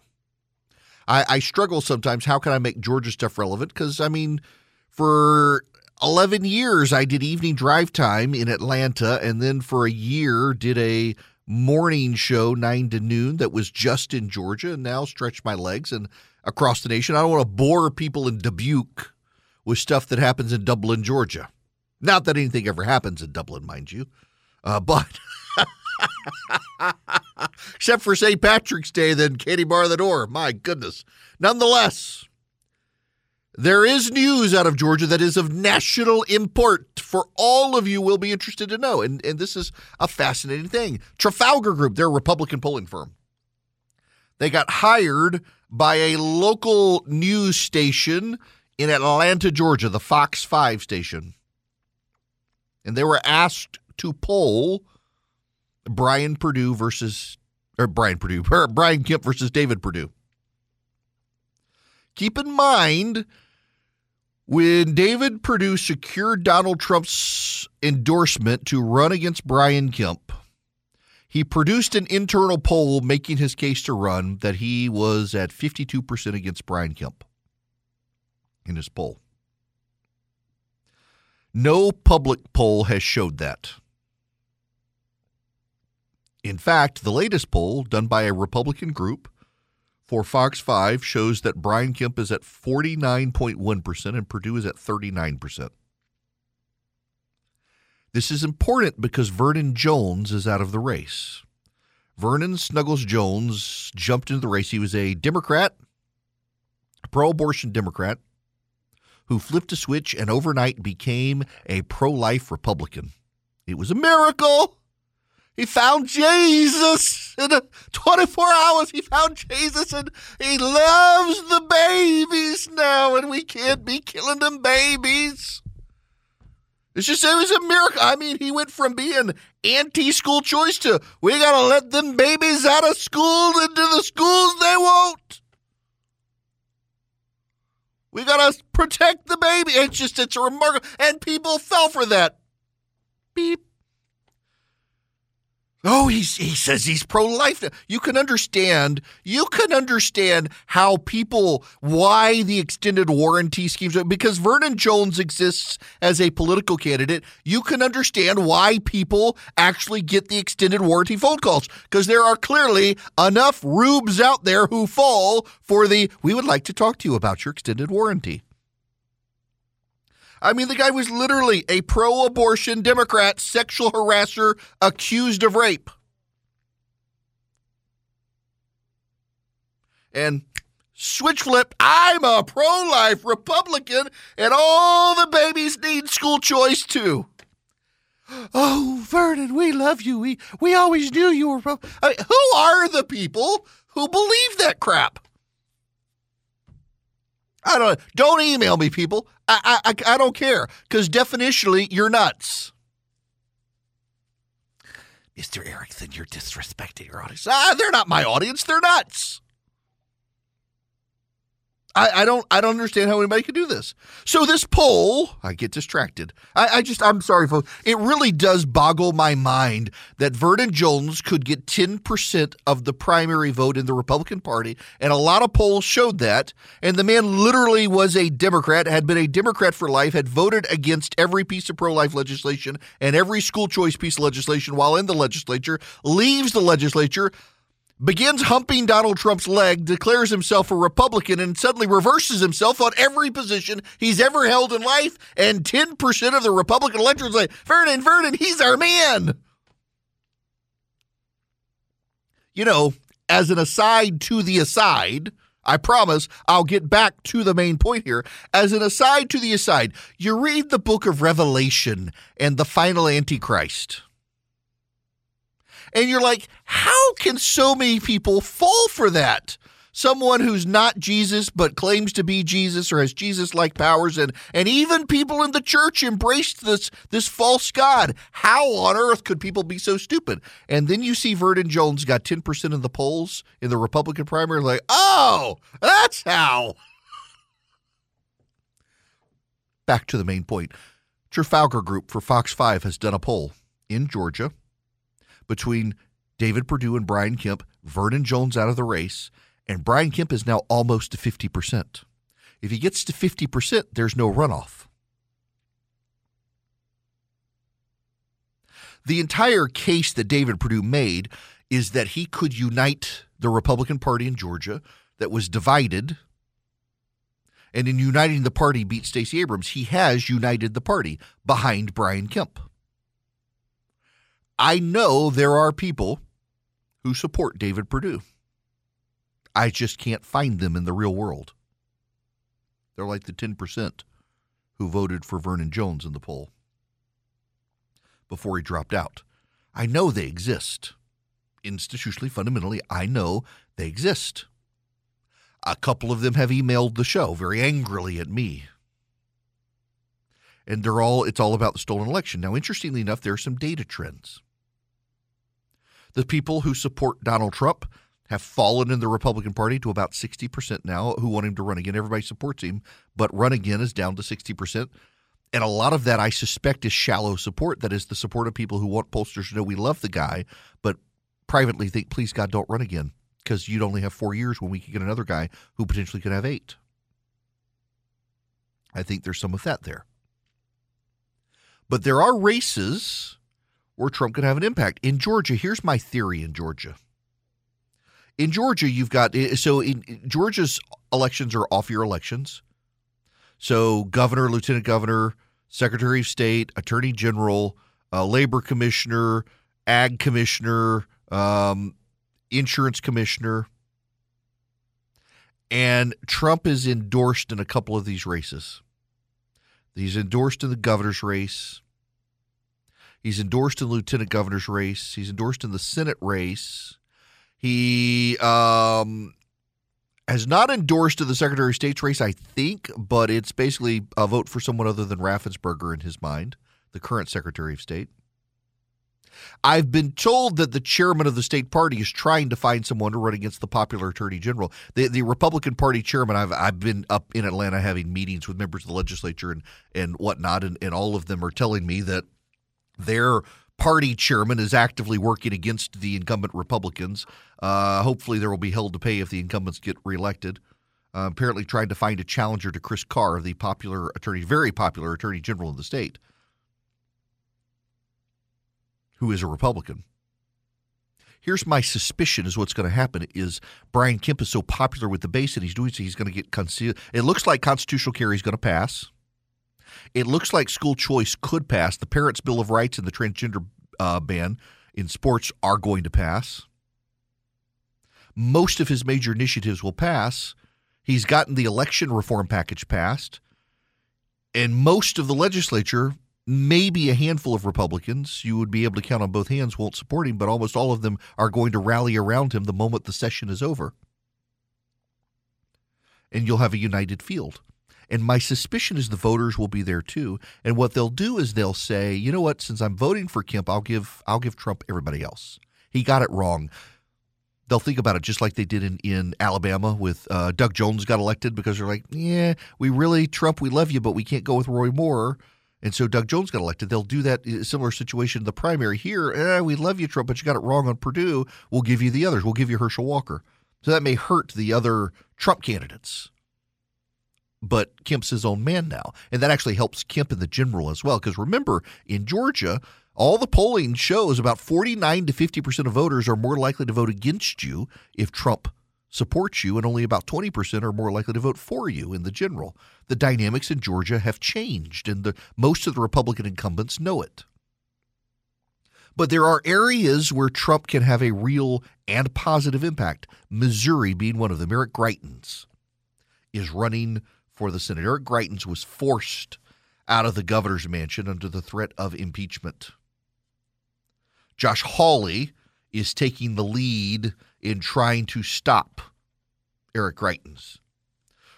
I, I struggle sometimes. How can I make Georgia stuff relevant? Because, I mean, for 11 years, I did evening drive time in Atlanta, and then for a year, did a morning show, 9 to noon, that was just in Georgia, and now stretch my legs and across the nation. I don't want to bore people in Dubuque with stuff that happens in Dublin, Georgia. Not that anything ever happens in Dublin, mind you, uh, but except for St. Patrick's Day, then Katie bar the door. My goodness. Nonetheless, there is news out of Georgia that is of national import for all of you will be interested to know. And, and this is a fascinating thing. Trafalgar Group, their Republican polling firm, they got hired by a local news station in Atlanta, Georgia, the Fox 5 station. And they were asked to poll Brian Purdue versus, or Brian Perdue, Brian Kemp versus David Perdue. Keep in mind when David Perdue secured Donald Trump's endorsement to run against Brian Kemp, he produced an internal poll making his case to run that he was at 52% against Brian Kemp in his poll. No public poll has showed that. In fact, the latest poll done by a Republican group for Fox 5 shows that Brian Kemp is at 49.1% and Perdue is at 39%. This is important because Vernon Jones is out of the race. Vernon Snuggles Jones jumped into the race. He was a Democrat, pro abortion Democrat, who flipped a switch and overnight became a pro life Republican. It was a miracle. He found Jesus in 24 hours. He found Jesus and he loves the babies now, and we can't be killing them babies. It's just, it was a miracle. I mean, he went from being anti school choice to we got to let them babies out of school into the schools they won't. We got to protect the baby. It's just, it's a remarkable. And people fell for that. Beep. Oh, he's, he says he's pro life. You can understand. You can understand how people why the extended warranty schemes because Vernon Jones exists as a political candidate. You can understand why people actually get the extended warranty phone calls because there are clearly enough rubes out there who fall for the. We would like to talk to you about your extended warranty. I mean, the guy was literally a pro abortion Democrat sexual harasser accused of rape. And switch flip, I'm a pro life Republican, and all the babies need school choice too. Oh, Vernon, we love you. We we always knew you were. Pro- I mean, who are the people who believe that crap? I don't. Don't email me, people. I I I don't care because definitionally you're nuts. Mr. Erickson, you're disrespecting your audience. Ah, they're not my audience. They're nuts. I, I, don't I don't understand how anybody could do this. So this poll, I get distracted. I, I, just I'm sorry, folks. It really does boggle my mind that Vernon Jones could get 10% of the primary vote in the Republican Party, and a lot of polls showed that. And the man literally was a Democrat, had been a Democrat for life, had voted against every piece of pro-life legislation and every school choice piece of legislation while in the legislature, leaves the legislature begins humping Donald Trump's leg, declares himself a Republican, and suddenly reverses himself on every position he's ever held in life. And 10% of the Republican electorate say, Vernon, Vernon, he's our man. You know, as an aside to the aside, I promise I'll get back to the main point here. As an aside to the aside, you read the book of Revelation and the final Antichrist and you're like, how can so many people fall for that? Someone who's not Jesus but claims to be Jesus or has Jesus like powers and and even people in the church embraced this this false god. How on earth could people be so stupid? And then you see Vernon Jones got 10% of the polls in the Republican primary like, "Oh, that's how." Back to the main point. Trafalgar Group for Fox 5 has done a poll in Georgia between David Perdue and Brian Kemp, Vernon Jones out of the race, and Brian Kemp is now almost to 50%. If he gets to 50%, there's no runoff. The entire case that David Perdue made is that he could unite the Republican Party in Georgia that was divided. And in uniting the party, beat Stacey Abrams. He has united the party behind Brian Kemp. I know there are people who support David Perdue. I just can't find them in the real world. They're like the 10% who voted for Vernon Jones in the poll before he dropped out. I know they exist. Institutionally, fundamentally, I know they exist. A couple of them have emailed the show very angrily at me. And they're all it's all about the stolen election. Now, interestingly enough, there are some data trends. The people who support Donald Trump have fallen in the Republican Party to about 60% now who want him to run again. Everybody supports him, but run again is down to 60%. And a lot of that, I suspect, is shallow support. That is the support of people who want pollsters to know we love the guy, but privately think, please, God, don't run again because you'd only have four years when we could get another guy who potentially could have eight. I think there's some of that there. But there are races or Trump could have an impact. In Georgia, here's my theory in Georgia. In Georgia, you've got eh, so in Georgia's elections are off year elections. So governor, lieutenant governor, secretary of state, attorney general, uh, labor commissioner, ag commissioner, um, insurance commissioner, and Trump is endorsed in a couple of these races. He's endorsed in the governor's race. He's endorsed in lieutenant governor's race. He's endorsed in the Senate race. He um, has not endorsed in the Secretary of State's race, I think, but it's basically a vote for someone other than Raffensperger in his mind, the current Secretary of State. I've been told that the chairman of the state party is trying to find someone to run against the popular attorney general. The, the Republican Party chairman, I've, I've been up in Atlanta having meetings with members of the legislature and, and whatnot, and, and all of them are telling me that their party chairman is actively working against the incumbent Republicans. Uh, hopefully, there will be hell to pay if the incumbents get reelected. Uh, apparently, trying to find a challenger to Chris Carr, the popular attorney, very popular attorney general in the state who is a Republican. Here's my suspicion is what's going to happen is Brian Kemp is so popular with the base that he's doing so he's going to get concealed. It looks like constitutional carry is going to pass. It looks like school choice could pass. The Parents' Bill of Rights and the transgender uh, ban in sports are going to pass. Most of his major initiatives will pass. He's gotten the election reform package passed. And most of the legislature maybe a handful of Republicans you would be able to count on both hands won't support him, but almost all of them are going to rally around him the moment the session is over. And you'll have a united field. And my suspicion is the voters will be there too. And what they'll do is they'll say, you know what, since I'm voting for Kemp, I'll give I'll give Trump everybody else. He got it wrong. They'll think about it just like they did in, in Alabama with uh, Doug Jones got elected because they're like, yeah, we really, Trump, we love you, but we can't go with Roy Moore and so Doug Jones got elected. They'll do that similar situation in the primary here. Eh, we love you, Trump, but you got it wrong on Perdue. We'll give you the others. We'll give you Herschel Walker. So that may hurt the other Trump candidates. But Kemp's his own man now. And that actually helps Kemp in the general as well. Because remember, in Georgia, all the polling shows about 49 to 50% of voters are more likely to vote against you if Trump supports you, and only about 20% are more likely to vote for you in the general. The dynamics in Georgia have changed, and the, most of the Republican incumbents know it. But there are areas where Trump can have a real and positive impact. Missouri being one of them. Eric Greitens is running for the Senate. Eric Greitens was forced out of the governor's mansion under the threat of impeachment. Josh Hawley is taking the lead in trying to stop Eric Greitens.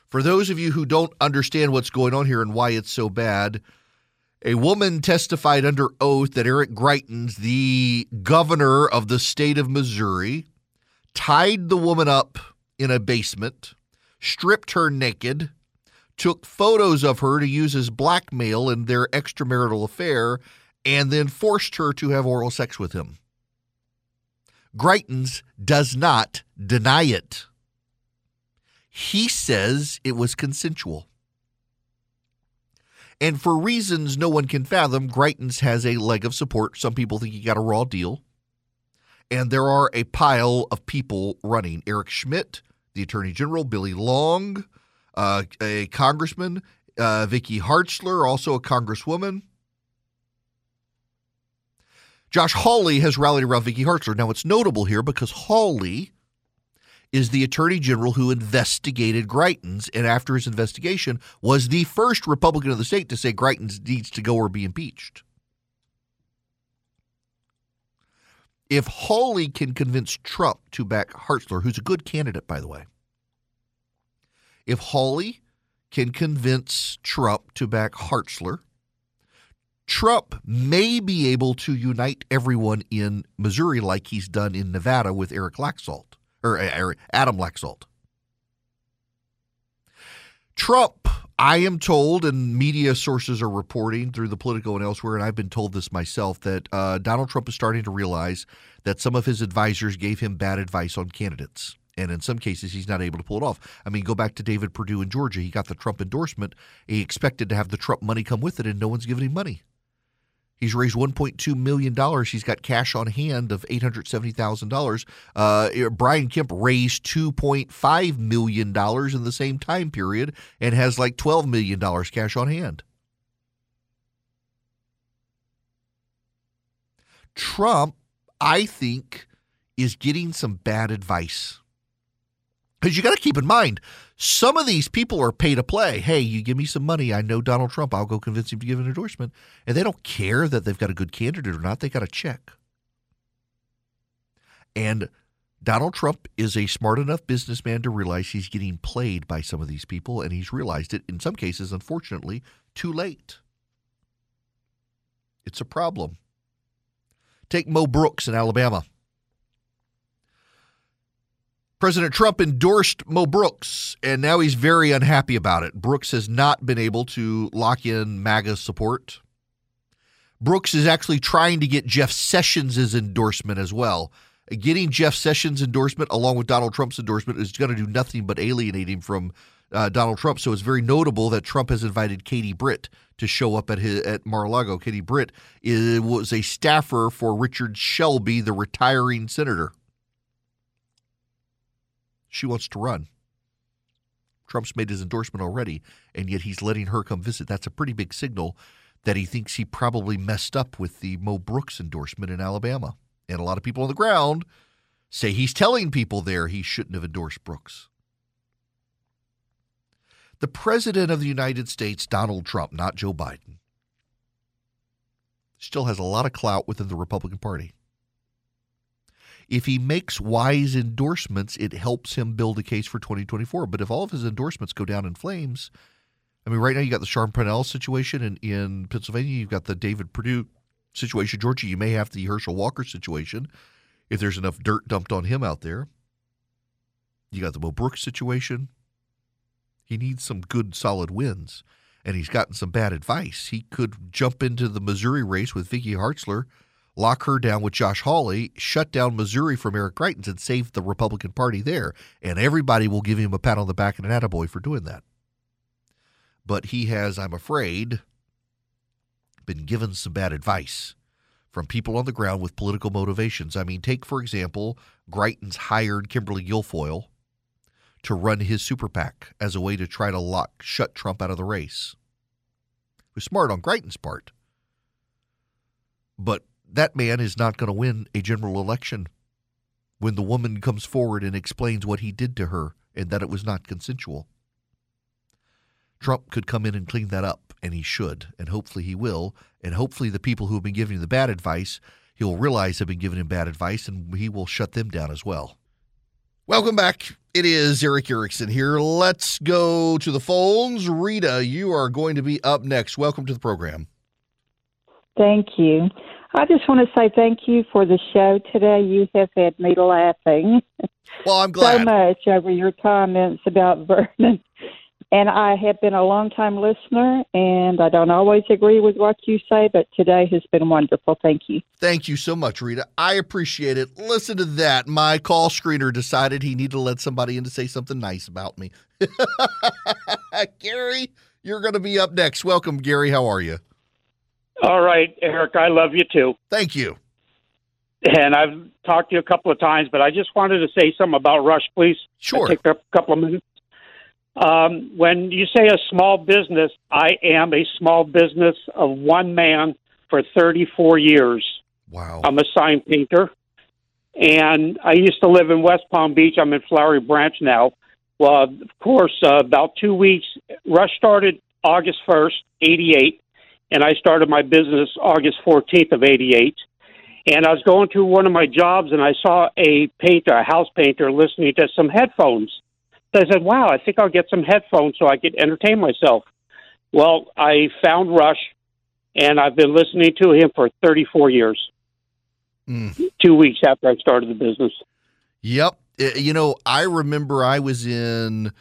For those of you who don't understand what's going on here and why it's so bad, a woman testified under oath that Eric Greitens, the governor of the state of Missouri, tied the woman up in a basement, stripped her naked, took photos of her to use as blackmail in their extramarital affair, and then forced her to have oral sex with him. Greitens does not deny it. He says it was consensual. And for reasons no one can fathom, Greitens has a leg of support. Some people think he got a raw deal. And there are a pile of people running Eric Schmitt, the Attorney General, Billy Long, uh, a congressman, uh, Vicky Hartzler, also a congresswoman. Josh Hawley has rallied around Vicky Hartzler. Now, it's notable here because Hawley is the attorney general who investigated Greitens, and after his investigation, was the first Republican of the state to say Greitens needs to go or be impeached. If Hawley can convince Trump to back Hartzler, who's a good candidate, by the way, if Hawley can convince Trump to back Hartzler, Trump may be able to unite everyone in Missouri like he's done in Nevada with Eric Laxalt or uh, Adam Laxalt. Trump, I am told, and media sources are reporting through the Politico and elsewhere, and I've been told this myself, that uh, Donald Trump is starting to realize that some of his advisors gave him bad advice on candidates. And in some cases, he's not able to pull it off. I mean, go back to David Perdue in Georgia. He got the Trump endorsement. He expected to have the Trump money come with it, and no one's giving him money. He's raised $1.2 million. He's got cash on hand of $870,000. Uh, Brian Kemp raised $2.5 million in the same time period and has like $12 million cash on hand. Trump, I think, is getting some bad advice. Because you got to keep in mind, some of these people are pay to play. Hey, you give me some money. I know Donald Trump. I'll go convince him to give an endorsement. And they don't care that they've got a good candidate or not. They got a check. And Donald Trump is a smart enough businessman to realize he's getting played by some of these people, and he's realized it in some cases, unfortunately, too late. It's a problem. Take Mo Brooks in Alabama. President Trump endorsed Mo Brooks, and now he's very unhappy about it. Brooks has not been able to lock in MAGA support. Brooks is actually trying to get Jeff Sessions' endorsement as well. Getting Jeff Sessions' endorsement along with Donald Trump's endorsement is going to do nothing but alienate him from uh, Donald Trump. So it's very notable that Trump has invited Katie Britt to show up at his, at Mar-a-Lago. Katie Britt is, was a staffer for Richard Shelby, the retiring senator. She wants to run. Trump's made his endorsement already, and yet he's letting her come visit. That's a pretty big signal that he thinks he probably messed up with the Mo Brooks endorsement in Alabama. And a lot of people on the ground say he's telling people there he shouldn't have endorsed Brooks. The President of the United States, Donald Trump, not Joe Biden, still has a lot of clout within the Republican Party if he makes wise endorsements, it helps him build a case for 2024. But if all of his endorsements go down in flames, I mean, right now you got the Sean Parnell situation in, in Pennsylvania, you've got the David Perdue situation. Georgia, you may have the Herschel Walker situation if there's enough dirt dumped on him out there. You got the Mo Brooks situation. He needs some good, solid wins, and he's gotten some bad advice. He could jump into the Missouri race with Vicky Hartzler lock her down with Josh Hawley, shut down Missouri from Eric Greitens, and save the Republican Party there. And everybody will give him a pat on the back and an attaboy for doing that. But he has, I'm afraid, been given some bad advice from people on the ground with political motivations. I mean, take, for example, Greitens hired Kimberly Guilfoyle to run his super PAC as a way to try to lock shut Trump out of the race. It was smart on Greitens' part. But that man is not going to win a general election when the woman comes forward and explains what he did to her and that it was not consensual. Trump could come in and clean that up, and he should, and hopefully he will. And hopefully the people who have been giving him the bad advice, he'll realize have been giving him bad advice, and he will shut them down as well. Welcome back. It is Erick Erickson here. Let's go to the phones. Rita, you are going to be up next. Welcome to the program. Thank you. I just want to say thank you for the show today. You have had me laughing. Well, I'm glad so much over your comments about Vernon. And I have been a long time listener, and I don't always agree with what you say, but today has been wonderful. Thank you. Thank you so much, Rita. I appreciate it. Listen to that. My call screener decided he needed to let somebody in to say something nice about me. Gary, you're going to be up next. Welcome, Gary. How are you? All right, Erick, I love you too. Thank you. And I've talked to you a couple of times, but I just wanted to say something about Rush, please. Sure. take a couple of minutes. Um, when you say a small business, I am a small business of one man for 34 years. Wow. I'm a sign painter. And I used to live in West Palm Beach. I'm in Flowery Branch now. Well, of course, uh, about two weeks. Rush started August 1st, 88 and I started my business August 14th of 88. And I was going to one of my jobs and I saw a painter, a house painter, listening to some headphones. So I said, wow, I think I'll get some headphones so I could entertain myself. Well, I found Rush and I've been listening to him for 34 years. Mm. Two weeks after I started the business. Yep. You know, I remember I was in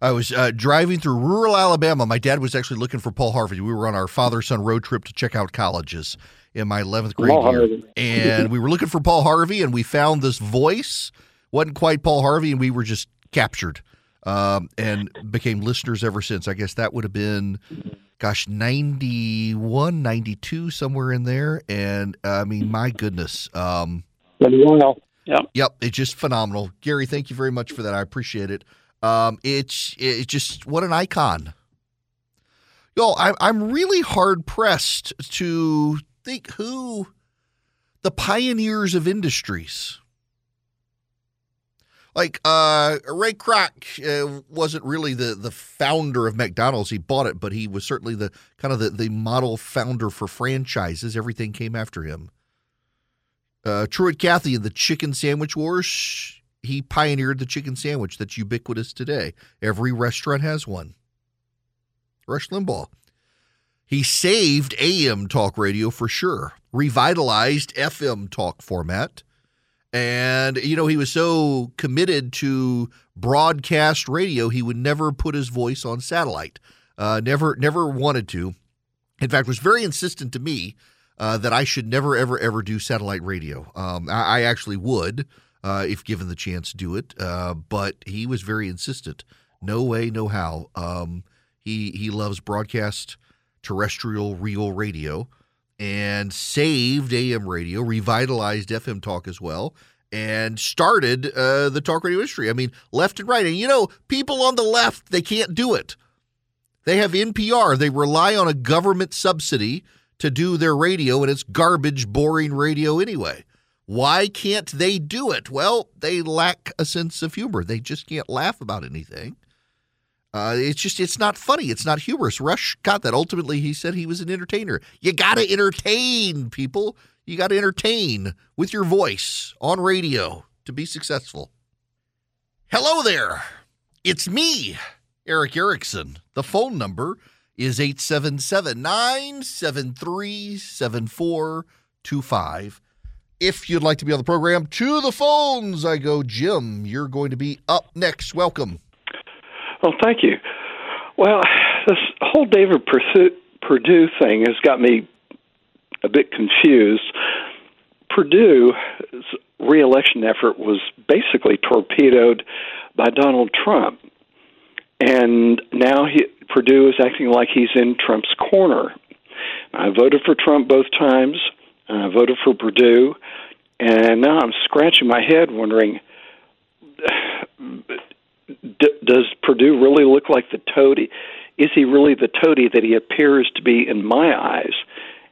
I was uh, driving through rural Alabama. My dad was actually looking for Paul Harvey. We were on our father son road trip to check out colleges in my 11th grade Paul year. Harvey. And we were looking for Paul Harvey, and we found this voice. Wasn't quite Paul Harvey, and we were just captured um, and became listeners ever since. I guess that would have been, gosh, 91, 92, somewhere in there. And uh, I mean, my goodness. Um. Yep. Yep. It's just phenomenal. Gary, thank you very much for that. I appreciate it. Um, it's it's just what an icon. Yo, I'm I'm really hard pressed to think who the pioneers of industries. Like uh, Ray Kroc uh, wasn't really the, the founder of McDonald's. He bought it, but he was certainly the kind of the, the model founder for franchises. Everything came after him. Uh, Truett Cathy in the chicken sandwich wars, he pioneered the chicken sandwich that's ubiquitous today. Every restaurant has one. Rush Limbaugh. He saved AM talk radio for sure, revitalized FM talk format. And, you know, he was so committed to broadcast radio, he would never put his voice on satellite. Uh, never, never wanted to. In fact, was very insistent to me uh, that I should never, ever, ever do satellite radio. Um, I, I, actually would, uh, if given the chance, do it. Uh, but he was very insistent. No way, no how. Um, he he loves broadcast terrestrial real radio and saved AM radio, revitalized FM talk as well, and started uh, the talk radio industry. I mean, left and right. And you know, people on the left, they can't do it. They have NPR, they rely on a government subsidy to do their radio, and it's garbage, boring radio anyway. Why can't they do it? Well, they lack a sense of humor. They just can't laugh about anything. Uh, it's just it's not funny. It's not humorous. Rush got that. Ultimately, he said he was an entertainer. You got to entertain people. You got to entertain with your voice on radio to be successful. Hello there. It's me, Erick Erickson. The phone number is 877 973 7425. If you'd like to be on the program, to the phones I go. Jim, you're going to be up next. Welcome. Well, thank you. Well, this whole David Perdue thing has got me a bit confused. Perdue's reelection effort was basically torpedoed by Donald Trump. And now he, Perdue is acting like he's in Trump's corner. I voted for Trump both times. I voted for Perdue, And now I'm scratching my head wondering d- does Perdue really look like the toady? Is he really the toady that he appears to be in my eyes?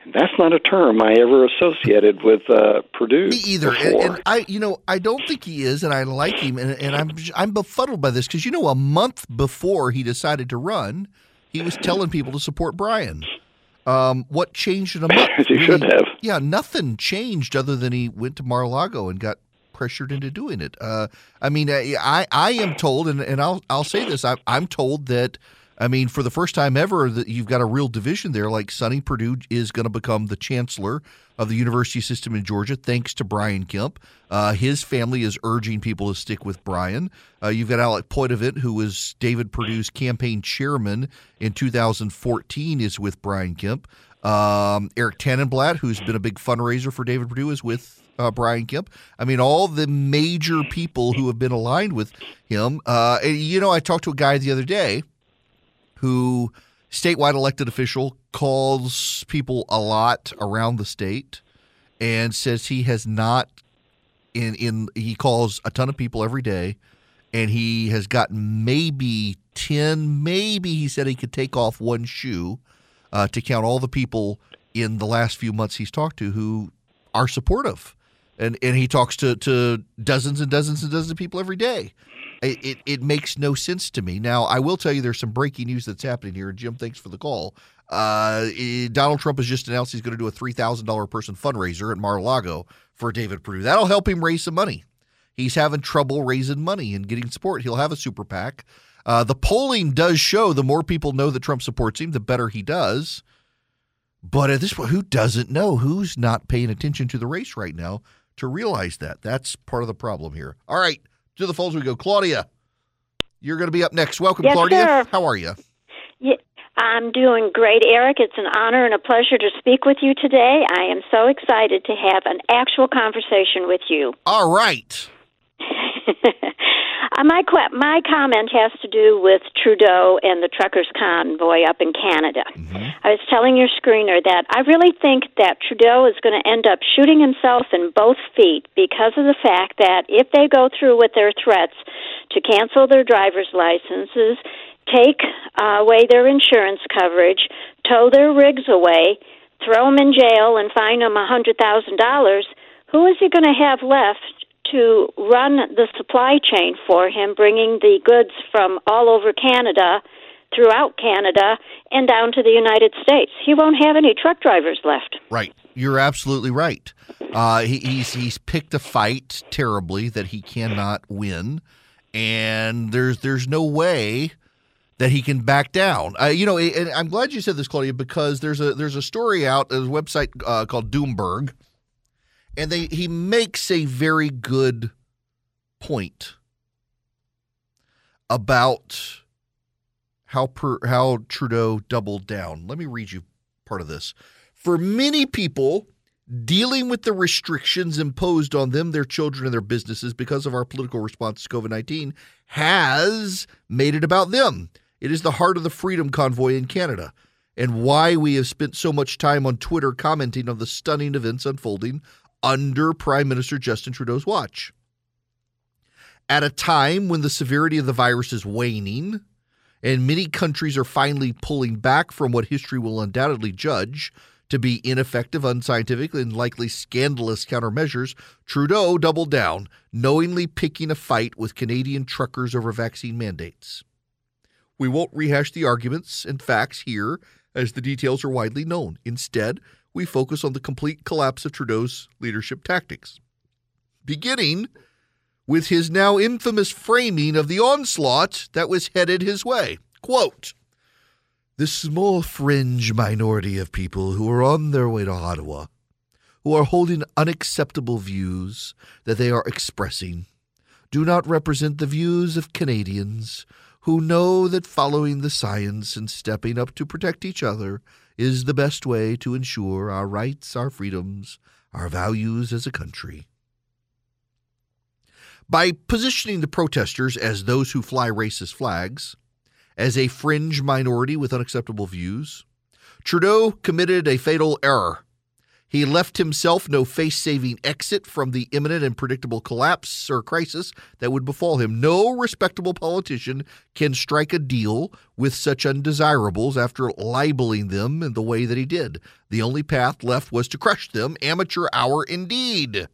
And that's not a term I ever associated with uh, Perdue. Me either. And, and, I, you know, I don't think he is, and I like him, and, and I'm I'm befuddled by this because you know, a month before he decided to run, he was telling people to support Brian. Um, what changed in a month? As he really, should have. Yeah, nothing changed other than he went to Mar-a-Lago and got pressured into doing it. Uh, I mean, I I am told, and, and I'll I'll say this: I, I'm told that. I mean, for the first time ever, that you've got a real division there. Like Sonny Perdue is going to become the chancellor of the university system in Georgia, thanks to Brian Kemp. Uh, his family is urging people to stick with Brian. Uh, you've got Alec Poitevin, who was David Perdue's campaign chairman in 2014, is with Brian Kemp. Um, Eric Tanenblatt, who's been a big fundraiser for David Perdue, is with uh, Brian Kemp. I mean, all the major people who have been aligned with him. Uh, you know, I talked to a guy the other day who, statewide elected official, calls people a lot around the state and says he has not in in he calls a ton of people every day and he has gotten maybe 10 maybe he said he could take off one shoe uh, to count all the people in the last few months he's talked to who are supportive and and he talks to to dozens and dozens and dozens of people every day. It, it, it makes no sense to me. Now, I will tell you there's some breaking news that's happening here. Jim, thanks for the call. Uh, Donald Trump has just announced he's going to do a three thousand dollar person fundraiser at Mar-a-Lago for David Perdue. That'll help him raise some money. He's having trouble raising money and getting support. He'll have a super PAC. Uh, the polling does show the more people know that Trump supports him, the better he does. But at this point, who doesn't know? Who's not paying attention to the race right now? to realize that. That's part of the problem here. All right, to the phones we go. Claudia, you're going to be up next. Welcome, yes, Claudia. Sir. How are you? Yeah, I'm doing great, Erick. It's an honor and a pleasure to speak with you today. I am so excited to have an actual conversation with you. All right. Uh, my my comment has to do with Trudeau and the truckers' convoy up in Canada. Mm-hmm. I was telling your screener that I really think that Trudeau is going to end up shooting himself in both feet because of the fact that if they go through with their threats to cancel their driver's licenses, take uh, away their insurance coverage, tow their rigs away, throw them in jail, and fine them a hundred thousand dollars, who is he going to have left to run the supply chain for him, bringing the goods from all over Canada, throughout Canada, and down to the United States. He won't have any truck drivers left. Right. You're absolutely right. Uh, he, he's he's picked a fight terribly that he cannot win, and there's there's no way that he can back down. Uh, you know, and I'm glad you said this, Claudia, because there's a there's a story out, a website uh, called Doomberg, and they he makes a very good point about how per, how Trudeau doubled down. Let me read you part of this. For many people, dealing with the restrictions imposed on them, their children, and their businesses because of our political response to COVID 19 has made it about them. It is the heart of the Freedom Convoy in Canada and why we have spent so much time on Twitter commenting on the stunning events unfolding under Prime Minister Justin Trudeau's watch. At a time when the severity of the virus is waning and many countries are finally pulling back from what history will undoubtedly judge to be ineffective, unscientific, and likely scandalous countermeasures, Trudeau doubled down, knowingly picking a fight with Canadian truckers over vaccine mandates. We won't rehash the arguments and facts here, as the details are widely known. Instead, we focus on the complete collapse of Trudeau's leadership tactics. Beginning with his now infamous framing of the onslaught that was headed his way. Quote, the small fringe minority of people who are on their way to Ottawa, who are holding unacceptable views that they are expressing, do not represent the views of Canadians who know that following the science and stepping up to protect each other is the best way to ensure our rights, our freedoms, our values as a country. By positioning the protesters as those who fly racist flags, as a fringe minority with unacceptable views, Trudeau committed a fatal error. He left himself no face saving exit from the imminent and predictable collapse or crisis that would befall him. No respectable politician can strike a deal with such undesirables after libeling them in the way that he did. The only path left was to crush them. Amateur hour indeed.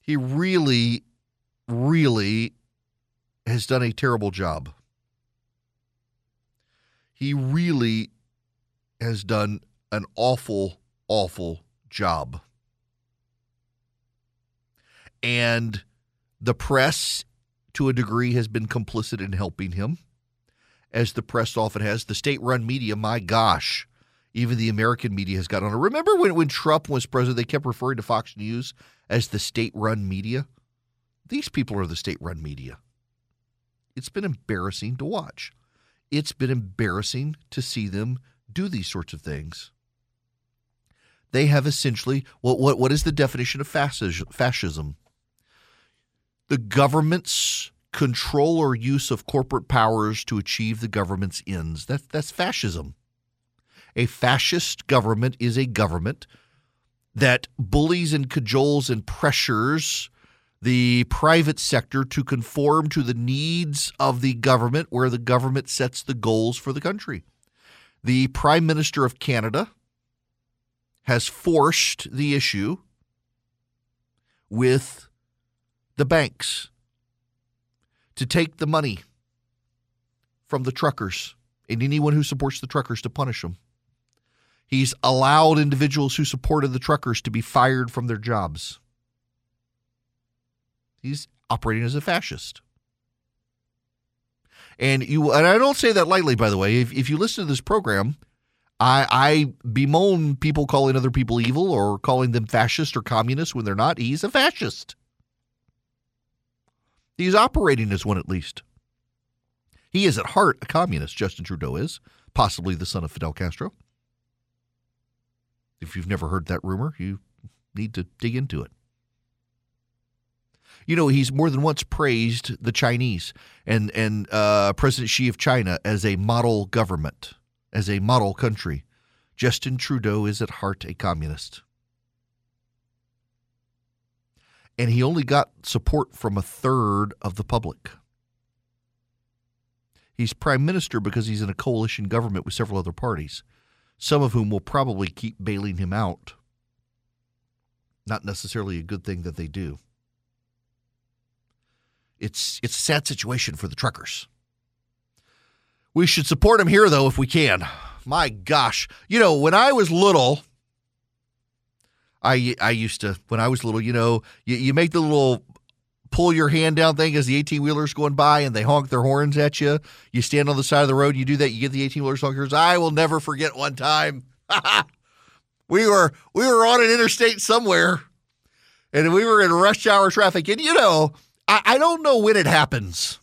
He really, really has done a terrible job he really has done an awful, awful job. And the press, to a degree, has been complicit in helping him, as the press often has. The state run media, my gosh, even the American media has got on it. Remember when, when Trump was president, they kept referring to Fox News as the state run media? These people are the state run media. It's been embarrassing to watch it's been embarrassing to see them do these sorts of things. They have essentially what what, what is the definition of fascism? The government's control or use of corporate powers to achieve the government's ends. That, that's fascism. A fascist government is a government that bullies and cajoles and pressures the private sector to conform to the needs of the government, where the government sets the goals for the country. The Prime Minister of Canada has forced the issue with the banks to take the money from the truckers and anyone who supports the truckers to punish them. He's allowed individuals who supported the truckers to be fired from their jobs. He's operating as a fascist. And you and I don't say that lightly, by the way. If, if you listen to this program, I, I bemoan people calling other people evil or calling them fascist or communist when they're not. He's a fascist. He's operating as one at least. He is at heart a communist, Justin Trudeau is, possibly the son of Fidel Castro. If you've never heard that rumor, you need to dig into it. You know, he's more than once praised the Chinese and and uh, President Xi of China as a model government, as a model country. Justin Trudeau is at heart a communist. And he only got support from a third of the public. He's prime minister because he's in a coalition government with several other parties, some of whom will probably keep bailing him out. not necessarily a good thing that they do. It's it's a sad situation for the truckers. We should support them here though if we can. My gosh, you know when I was little, I I used to when I was little, you know, you, you make the little pull your hand down thing as the 18 wheelers going by and they honk their horns at you. You stand on the side of the road, you do that, you get the 18 wheelers honkers. I will never forget one time. we were we were on an interstate somewhere and we were in rush hour traffic. And you know, I, I don't know when it happens,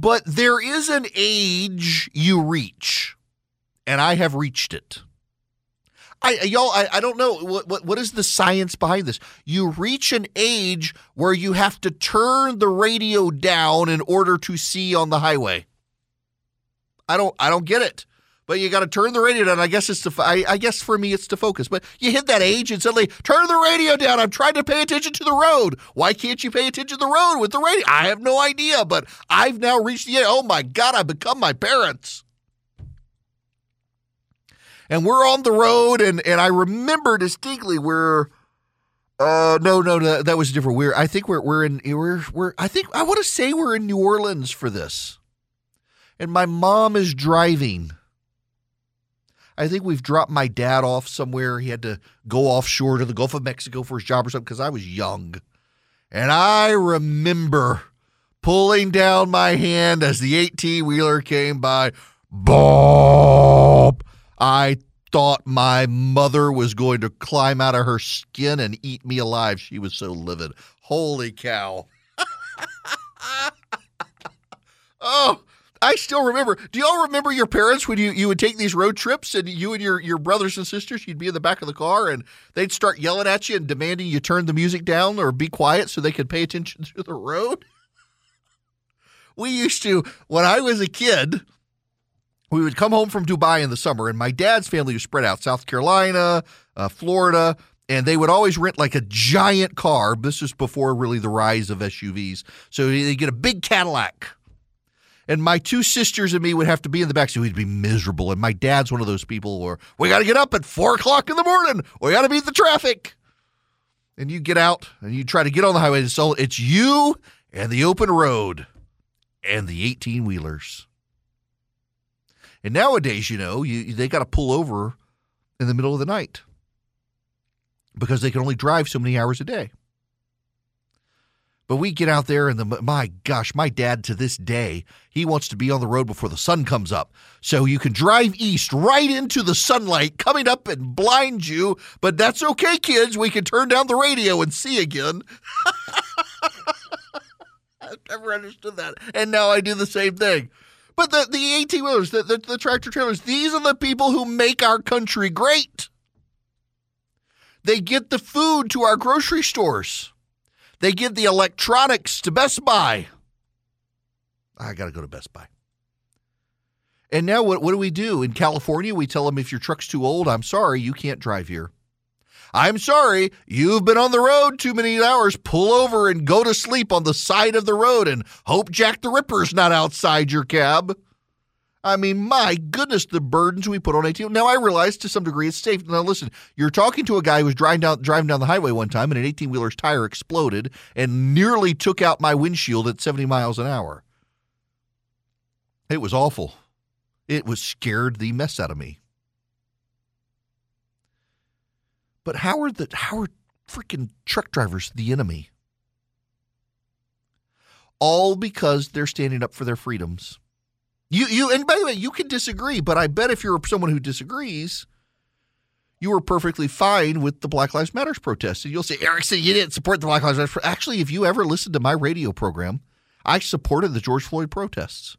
but there is an age you reach, and I have reached it. I y'all, I, I don't know what, what what is the science behind this. You reach an age where you have to turn the radio down in order to see on the highway. I don't I don't get it but you got to turn the radio down. I guess it's to, I, I, guess for me it's to focus. But you hit that age and suddenly turn the radio down. I'm trying to pay attention to the road. Why can't you pay attention to the road with the radio? I have no idea, but I've now reached the end. Oh my God, I've become my parents. And we're on the road, and and I remember distinctly we're. Uh no no no that was different. We're I think we're we're in we're we're I think I want to say we're in New Orleans for this, and my mom is driving, I think we've dropped my dad off somewhere. He had to go offshore to the Gulf of Mexico for his job or something because I was young. And I remember pulling down my hand as the 18 wheeler came by. Bob! I thought my mother was going to climb out of her skin and eat me alive. She was so livid. Holy cow. oh, I still remember. Do y'all remember your parents when you, you would take these road trips and you and your, your brothers and sisters, you'd be in the back of the car and they'd start yelling at you and demanding you turn the music down or be quiet so they could pay attention to the road? We used to, when I was a kid, we would come home from Dubai in the summer and my dad's family was spread out South Carolina, uh, Florida, and they would always rent like a giant car. This was before really the rise of SUVs. So they get a big Cadillac and my two sisters and me would have to be in the back seat. We'd be miserable. And my dad's one of those people where we got to get up at four o'clock in the morning. We got to beat the traffic. And you get out and you try to get on the highway. And so it's you and the open road and the 18 wheelers. And nowadays, you know, you, they got to pull over in the middle of the night because they can only drive so many hours a day. But we get out there, and the my gosh, my dad to this day, he wants to be on the road before the sun comes up. So you can drive east right into the sunlight coming up and blind you. But that's okay, kids. We can turn down the radio and see again. I've never understood that. And now I do the same thing. But the, the 18 wheelers, the, the, the tractor trailers, these are the people who make our country great. They get the food to our grocery stores. They give the electronics to Best Buy. I got to go to Best Buy. And now what, what do we do? In California, we tell them if your truck's too old, I'm sorry, you can't drive here. I'm sorry, you've been on the road too many hours. Pull over and go to sleep on the side of the road and hope Jack the Ripper's not outside your cab. I mean, my goodness, the burdens we put on 18. Now I realize to some degree it's safe. Now listen, you're talking to a guy who was driving down driving down the highway one time and an 18 wheeler's tire exploded and nearly took out my windshield at 70 miles an hour. It was awful. It was scared the mess out of me. But how are the how are freaking truck drivers the enemy? All because they're standing up for their freedoms. You you and by the way, you can disagree, but I bet if you're someone who disagrees, you were perfectly fine with the Black Lives Matters protests. And you'll say, Erickson, you didn't support the Black Lives Matter. Actually, if you ever listened to my radio program, I supported the George Floyd protests.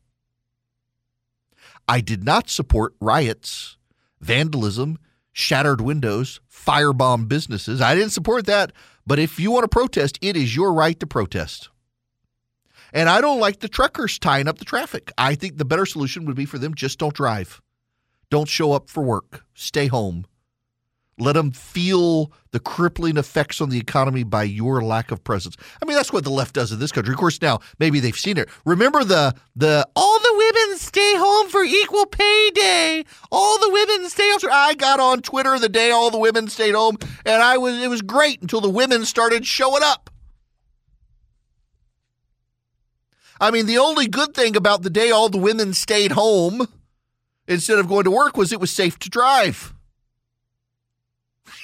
I did not support riots, vandalism, shattered windows, firebomb businesses. I didn't support that. But if you want to protest, it is your right to protest. And I don't like the truckers tying up the traffic. I think the better solution would be for them just don't drive. Don't show up for work. Stay home. Let them feel the crippling effects on the economy by your lack of presence. I mean, that's what the left does in this country. Of course, now maybe they've seen it. Remember the the all the women stay home for equal pay day. All the women stay home. I got on Twitter the day all the women stayed home, and I was it was great until the women started showing up. I mean, the only good thing about the day all the women stayed home instead of going to work was it was safe to drive.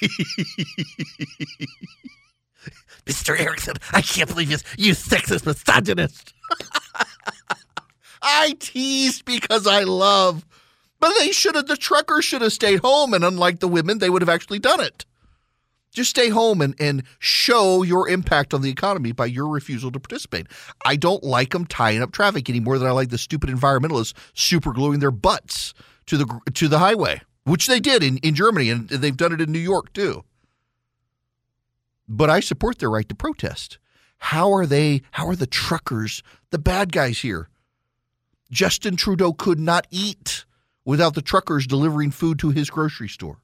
Mr. Erickson, I can't believe you, you sexist misogynist. I teased because I love, but they should have, the truckers should have stayed home. And unlike the women, they would have actually done it. Just stay home and, and show your impact on the economy by your refusal to participate. I don't like them tying up traffic any more than I like the stupid environmentalists super gluing their butts to the to the highway which they did in, in Germany, and they've done it in New York too. But I support their right to protest. How are they, how are the truckers the bad guys here? Justin Trudeau could not eat without the truckers delivering food to his grocery store.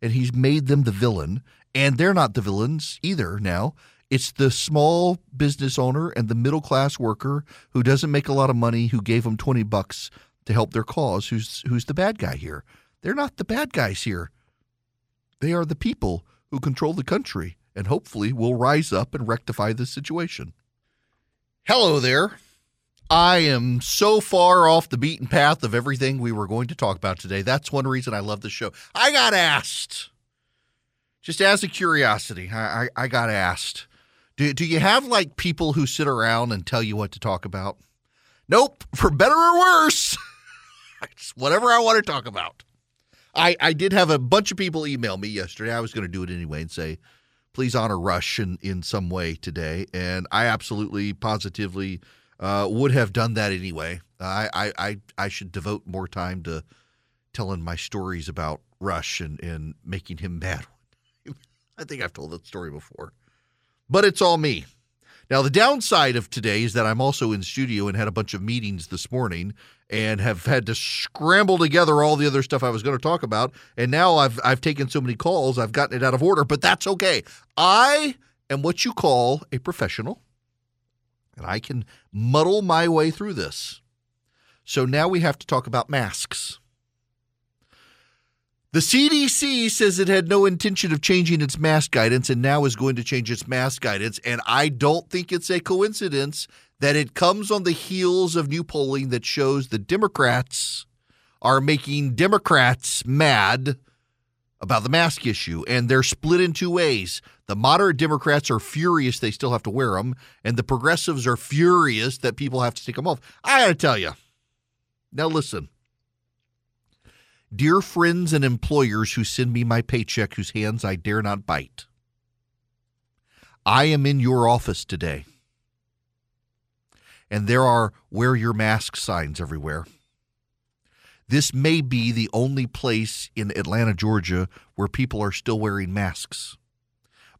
And he's made them the villain, and they're not the villains either now. It's the small business owner and the middle class worker who doesn't make a lot of money who gave them 20 bucks to help their cause who's who's the bad guy here. They're not the bad guys here. They are the people who control the country and hopefully will rise up and rectify the situation. Hello there. I am so far off the beaten path of everything we were going to talk about today. That's one reason I love the show. I got asked, just as a curiosity, I, I, I got asked, do, do you have like people who sit around and tell you what to talk about? Nope, for better or worse. it's whatever I want to talk about. I, I did have a bunch of people email me yesterday. I was going to do it anyway and say, please honor Rush in, in some way today. And I absolutely, positively uh, would have done that anyway. I, I, I, I should devote more time to telling my stories about Rush and, and making him bad. I think I've told that story before. But it's all me. Now, the downside of today is that I'm also in studio and had a bunch of meetings this morning and have had to scramble together all the other stuff I was going to talk about. And now I've I've taken so many calls, I've gotten it out of order, but that's okay. I am what you call a professional, and I can muddle my way through this. So now we have to talk about masks. The CDC says it had no intention of changing its mask guidance and now is going to change its mask guidance. And I don't think it's a coincidence that it comes on the heels of new polling that shows the Democrats are making Democrats mad about the mask issue. And they're split in two ways. The moderate Democrats are furious they still have to wear them, and the progressives are furious that people have to take them off. I got to tell you. Now, listen. Dear friends and employers who send me my paycheck whose hands I dare not bite, I am in your office today, and there are wear your mask signs everywhere. This may be the only place in Atlanta, Georgia, where people are still wearing masks.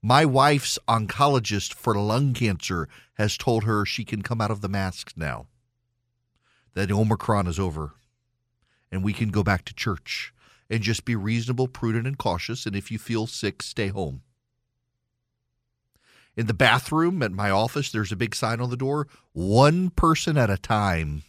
My wife's oncologist for lung cancer has told her she can come out of the masks now, that Omicron is over and we can go back to church and just be reasonable, prudent, and cautious. And if you feel sick, stay home. In the bathroom at my office, there's a big sign on the door one person at a time.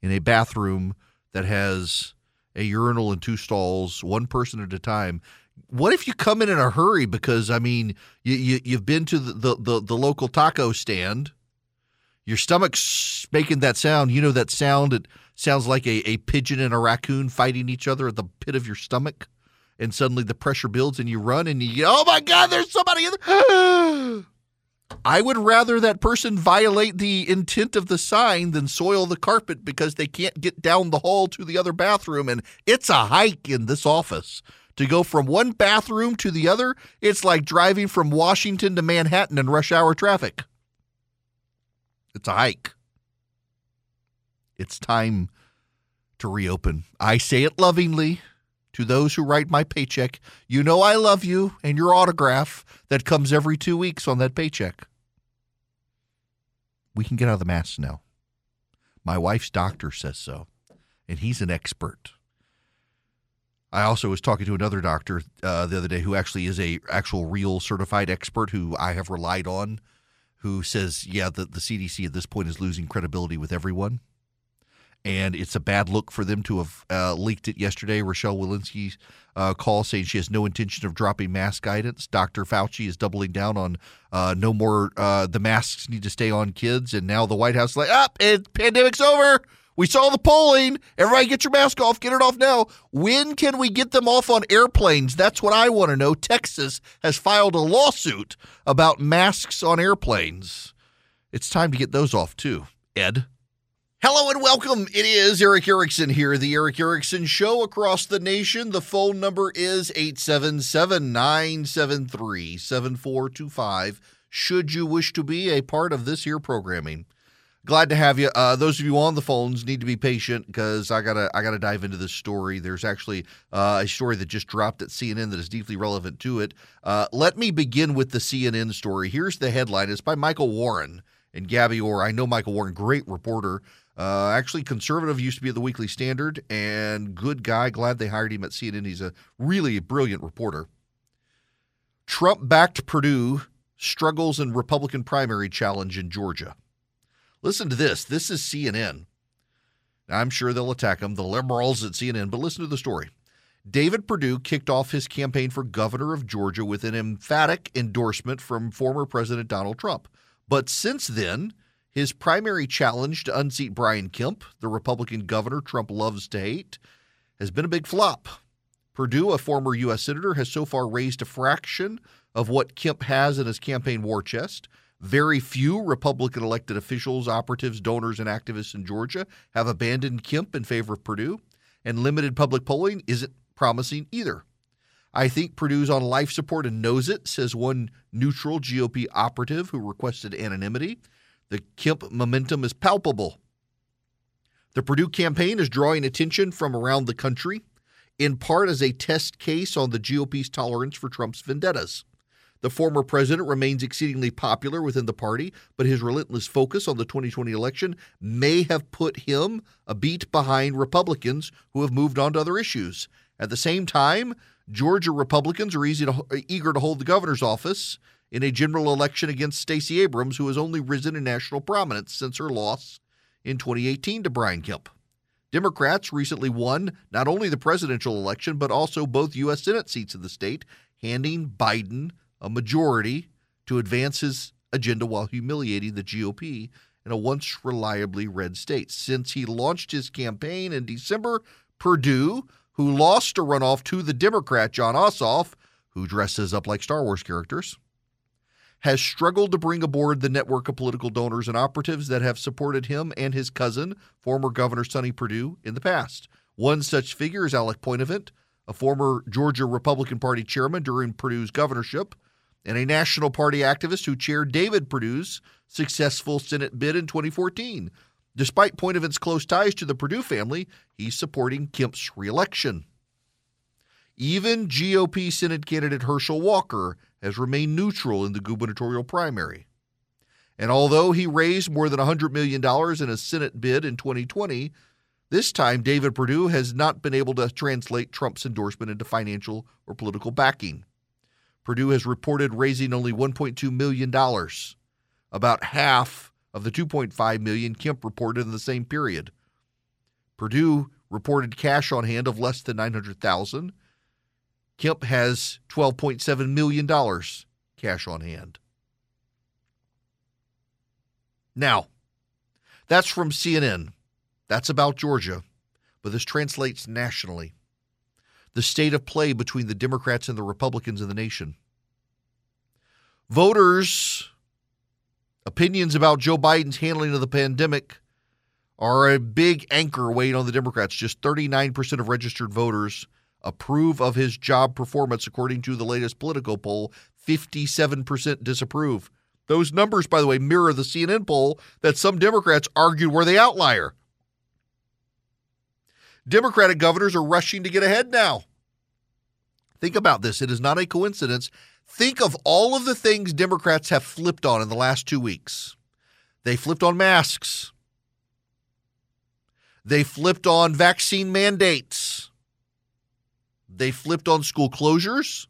In a bathroom that has a urinal and two stalls, one person at a time. What if you come in in a hurry because I mean you, you have been to the, the, the, the local taco stand your stomach's making that sound. You know that sound? It sounds like a, a pigeon and a raccoon fighting each other at the pit of your stomach. And suddenly the pressure builds and you run and you, oh my God, there's somebody in there. I would rather that person violate the intent of the sign than soil the carpet because they can't get down the hall to the other bathroom. And it's a hike in this office. To go from one bathroom to the other, it's like driving from Washington to Manhattan in rush hour traffic. It's a hike. It's time to reopen. I say it lovingly to those who write my paycheck. You know I love you and your autograph that comes every two weeks on that paycheck. We can get out of the mask now. My wife's doctor says so, and he's an expert. I also was talking to another doctor uh, the other day who actually is a actual real certified expert who I have relied on, who says, yeah, the, the CDC at this point is losing credibility with everyone. And it's a bad look for them to have uh, leaked it yesterday. Rochelle Walensky's uh, call saying she has no intention of dropping mask guidance. Dr. Fauci is doubling down on uh, no more, uh, the masks need to stay on kids. And now the White House is like, oh, pandemic's over. We saw the polling. Everybody get your mask off. Get it off now. When can we get them off on airplanes? That's what I want to know. Texas has filed a lawsuit about masks on airplanes. It's time to get those off too. Ed. Hello and welcome. It is Erick Erickson here, the Erick Erickson Show across the nation. The phone number is 877 973 7425. Should you wish to be a part of this here programming, glad to have you. Uh, those of you on the phones need to be patient because I gotta I gotta dive into this story. There's actually uh, a story that just dropped at CNN that is deeply relevant to it. Uh, let me begin with the CNN story. Here's the headline. It's by Michael Warren and Gabby Orr. I know Michael Warren, great reporter. Uh, actually, conservative used to be at the Weekly Standard, and good guy. Glad they hired him at CNN. He's a really brilliant reporter. Trump backed Perdue struggles in Republican primary challenge in Georgia. Listen to this. This is CNN. I'm sure they'll attack him, the liberals at CNN, but listen to the story. David Perdue kicked off his campaign for governor of Georgia with an emphatic endorsement from former President Donald Trump. But since then, his primary challenge to unseat Brian Kemp, the Republican governor Trump loves to hate, has been a big flop. Perdue, a former U.S. Senator, has so far raised a fraction of what Kemp has in his campaign war chest. Very few Republican elected officials, operatives, donors, and activists in Georgia have abandoned Kemp in favor of Perdue, and limited public polling isn't promising either. I think Perdue's on life support and knows it, says one neutral GOP operative who requested anonymity. The Kemp momentum is palpable. The Perdue campaign is drawing attention from around the country, in part as a test case on the GOP's tolerance for Trump's vendettas. The former president remains exceedingly popular within the party, but his relentless focus on the 2020 election may have put him a beat behind Republicans who have moved on to other issues. At the same time, Georgia Republicans are to, eager to hold the governor's office in a general election against Stacey Abrams, who has only risen in national prominence since her loss in 2018 to Brian Kemp. Democrats recently won not only the presidential election, but also both U.S. Senate seats in the state, handing Biden a majority to advance his agenda while humiliating the GOP in a once reliably red state. Since he launched his campaign in December, Perdue, who lost a runoff to the Democrat Jon Ossoff, who dresses up like Star Wars characters, has struggled to bring aboard the network of political donors and operatives that have supported him and his cousin, former Governor Sonny Perdue, in the past. One such figure is Alec Poitevint, a former Georgia Republican Party chairman during Perdue's governorship, and a National Party activist who chaired David Perdue's successful Senate bid in 2014. Despite Poitevint's close ties to the Perdue family, he's supporting Kemp's reelection. Even GOP Senate candidate Herschel Walker has remained neutral in the gubernatorial primary. And although he raised more than $100 million in a Senate bid in 2020, this time David Perdue has not been able to translate Trump's endorsement into financial or political backing. Perdue has reported raising only $1.2 million, about half of the 2.5 million Kemp reported in the same period. Perdue reported cash on hand of less than 900,000 Kemp has $12.7 million cash on hand. Now, that's from CNN. That's about Georgia, but this translates nationally. The state of play between the Democrats and the Republicans in the nation. Voters' opinions about Joe Biden's handling of the pandemic are a big anchor weight on the Democrats. Just 39% of registered voters approve of his job performance, according to the latest political poll. 57% disapprove. Those numbers, by the way, mirror the CNN poll that some Democrats argued were the outlier. Democratic governors are rushing to get ahead now. Think about this. It is not a coincidence. Think of all of the things Democrats have flipped on in the last two weeks. They flipped on masks, they flipped on vaccine mandates. They flipped on school closures.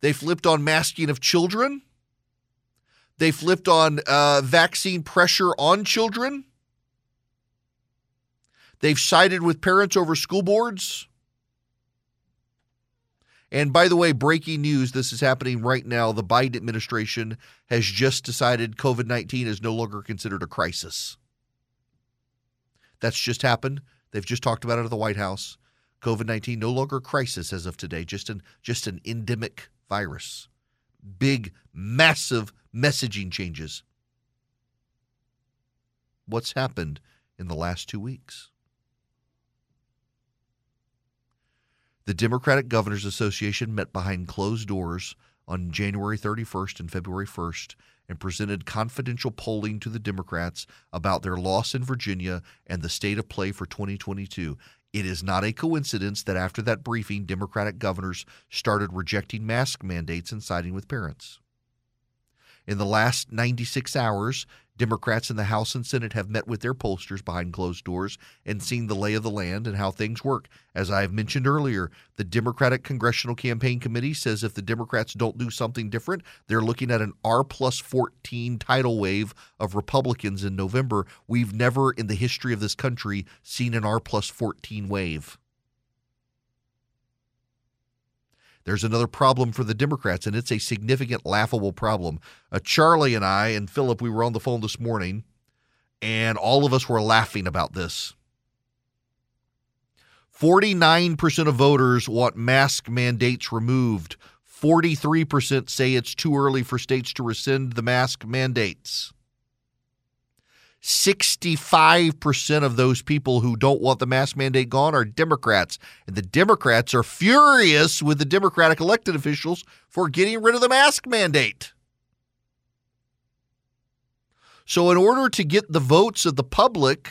They flipped on masking of children. They flipped on uh, vaccine pressure on children. They've sided with parents over school boards. And by the way, breaking news this is happening right now. The Biden administration has just decided COVID 19 is no longer considered a crisis. That's just happened. They've just talked about it at the White House. COVID 19 no longer a crisis as of today, just an, just an endemic virus. Big, massive messaging changes. What's happened in the last two weeks? The Democratic Governors Association met behind closed doors on January 31st and February 1st and presented confidential polling to the Democrats about their loss in Virginia and the state of play for 2022. It is not a coincidence that after that briefing, Democratic governors started rejecting mask mandates and siding with parents. In the last 96 hours, Democrats in the House and Senate have met with their pollsters behind closed doors and seen the lay of the land and how things work. As I have mentioned earlier, the Democratic Congressional Campaign Committee says if the Democrats don't do something different, they're looking at an R plus 14 tidal wave of Republicans in November. We've never in the history of this country seen an R plus 14 wave. There's another problem for the Democrats, and it's a significant, laughable problem. Uh, Charlie and I and Philip, we were on the phone this morning, and all of us were laughing about this. 49% of voters want mask mandates removed. 43% say it's too early for states to rescind the mask mandates. 65% of those people who don't want the mask mandate gone are Democrats. And the Democrats are furious with the Democratic elected officials for getting rid of the mask mandate. So, in order to get the votes of the public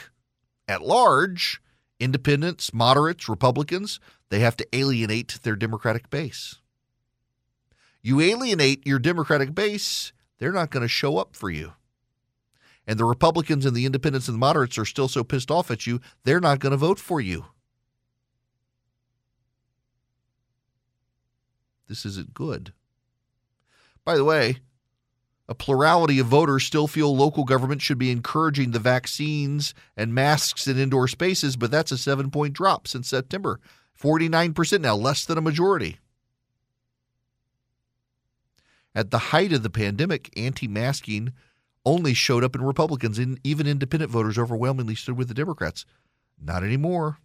at large, independents, moderates, Republicans, they have to alienate their Democratic base. You alienate your Democratic base, they're not going to show up for you and the Republicans and the independents and the moderates are still so pissed off at you, they're not going to vote for you. This isn't good. By the way, a plurality of voters still feel local government should be encouraging the vaccines and masks in indoor spaces, but that's a seven point drop since September. 49% now, less than a majority. At the height of the pandemic, anti masking only showed up in Republicans, and even independent voters overwhelmingly stood with the Democrats. Not anymore.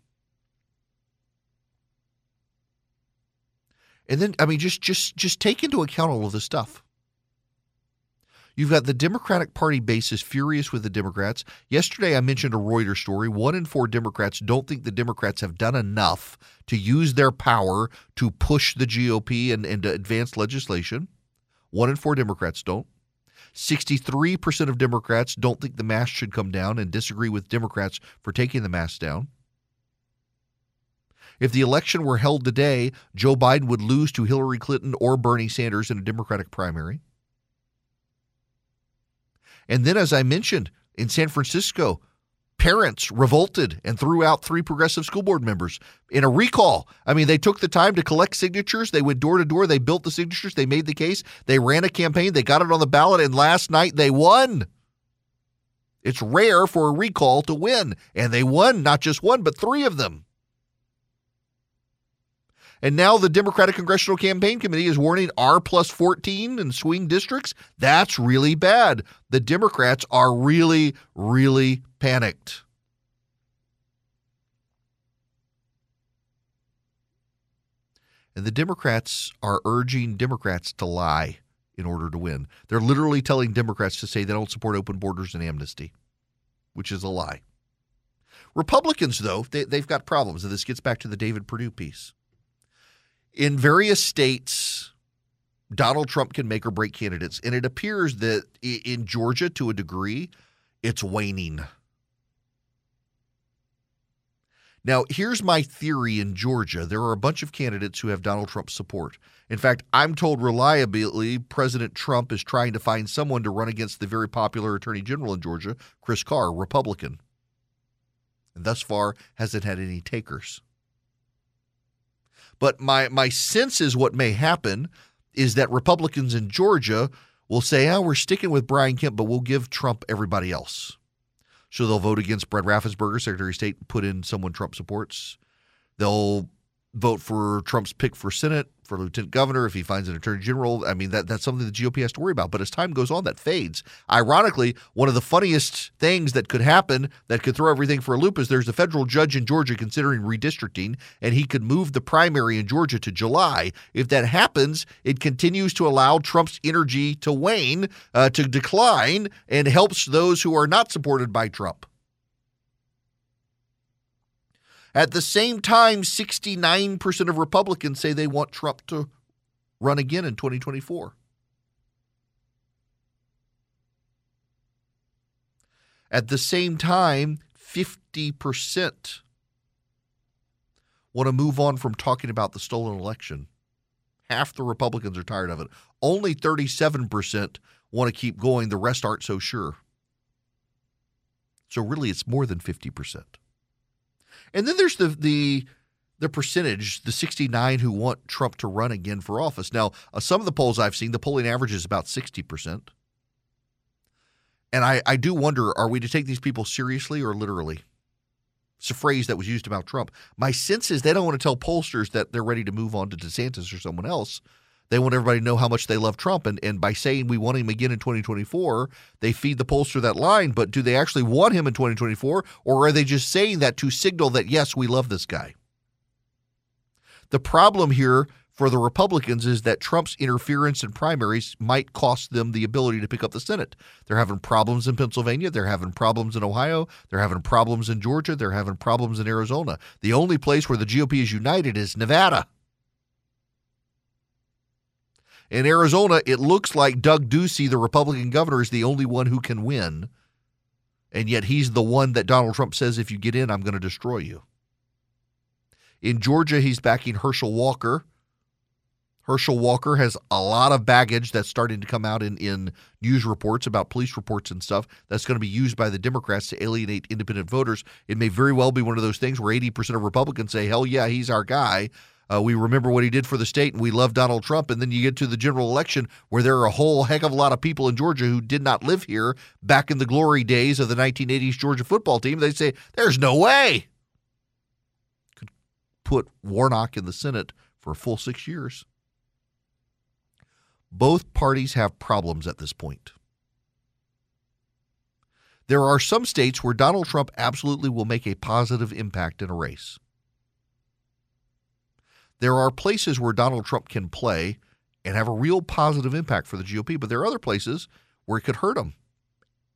And then, I mean, just just just take into account all of this stuff. You've got the Democratic Party base is furious with the Democrats. Yesterday, I mentioned a Reuters story. One in four Democrats don't think the Democrats have done enough to use their power to push the GOP and, and to advance legislation. One in four Democrats don't. 63% of Democrats don't think the mask should come down and disagree with Democrats for taking the mask down. If the election were held today, Joe Biden would lose to Hillary Clinton or Bernie Sanders in a Democratic primary. And then, as I mentioned, in San Francisco, parents revolted and threw out three progressive school board members in a recall. I mean, they took the time to collect signatures. They went door to door. They built the signatures. They made the case. They ran a campaign. They got it on the ballot. And last night they won. It's rare for a recall to win. And they won not just one, but three of them. And now the Democratic Congressional Campaign Committee is warning R plus 14 in swing districts. That's really bad. The Democrats are really, really panicked. And the Democrats are urging Democrats to lie in order to win. They're literally telling Democrats to say they don't support open borders and amnesty, which is a lie. Republicans, though, they, have got problems. And this gets back to the David Perdue piece in various states, Donald Trump can make or break candidates. And it appears that in Georgia, to a degree, it's waning. Now, here's my theory in Georgia. There are a bunch of candidates who have Donald Trump's support. In fact, I'm told reliably President Trump is trying to find someone to run against the very popular Attorney General in Georgia, Chris Carr, Republican. And thus far hasn't had any takers. But my my sense is what may happen is that Republicans in Georgia will say, "Oh, we're sticking with Brian Kemp, but we'll give Trump everybody else." So they'll vote against Brad Raffensperger, Secretary of State, put in someone Trump supports. They'll vote for Trump's pick for Senate, for lieutenant governor, if he finds an attorney general. I mean, that that's something the GOP has to worry about. But as time goes on, that fades. Ironically, one of the funniest things that could happen that could throw everything for a loop is there's a federal judge in Georgia considering redistricting, and he could move the primary in Georgia to July. If that happens, it continues to allow Trump's energy to wane, uh, to decline, and helps those who are not supported by Trump. At the same time, 69% of Republicans say they want Trump to run again in 2024. At the same time, 50% want to move on from talking about the stolen election. Half the Republicans are tired of it. Only 37% want to keep going. The rest aren't so sure. So, really, it's more than 50%. And then there's the the the percentage, the 69 who want Trump to run again for office. Now, uh, some of the polls I've seen, the polling average is about 60%. And I, I do wonder are we to take these people seriously or literally? It's a phrase that was used about Trump. My sense is they don't want to tell pollsters that they're ready to move on to DeSantis or someone else. They want everybody to know how much they love Trump. And, and by saying we want him again in 2024, they feed the pollster that line. But do they actually want him in 2024? Or are they just saying that to signal that, yes, we love this guy? The problem here for the Republicans is that Trump's interference in primaries might cost them the ability to pick up the Senate. They're having problems in Pennsylvania. They're having problems in Ohio. They're having problems in Georgia. They're having problems in Arizona. The only place where the GOP is united is Nevada. In Arizona, it looks like Doug Ducey, the Republican governor, is the only one who can win. And yet he's the one that Donald Trump says, if you get in, I'm going to destroy you. In Georgia, he's backing Herschel Walker. Herschel Walker has a lot of baggage that's starting to come out in, in news reports about police reports and stuff that's going to be used by the Democrats to alienate independent voters. It may very well be one of those things where 80% of Republicans say, hell yeah, he's our guy. Uh, we remember what he did for the state and we love Donald Trump. And then you get to the general election where there are a whole heck of a lot of people in Georgia who did not live here back in the glory days of the 1980s Georgia football team. They say, there's no way. Could put Warnock in the Senate for a full six years. Both parties have problems at this point. There are some states where Donald Trump absolutely will make a positive impact in a race. There are places where Donald Trump can play and have a real positive impact for the GOP, but there are other places where it could hurt them.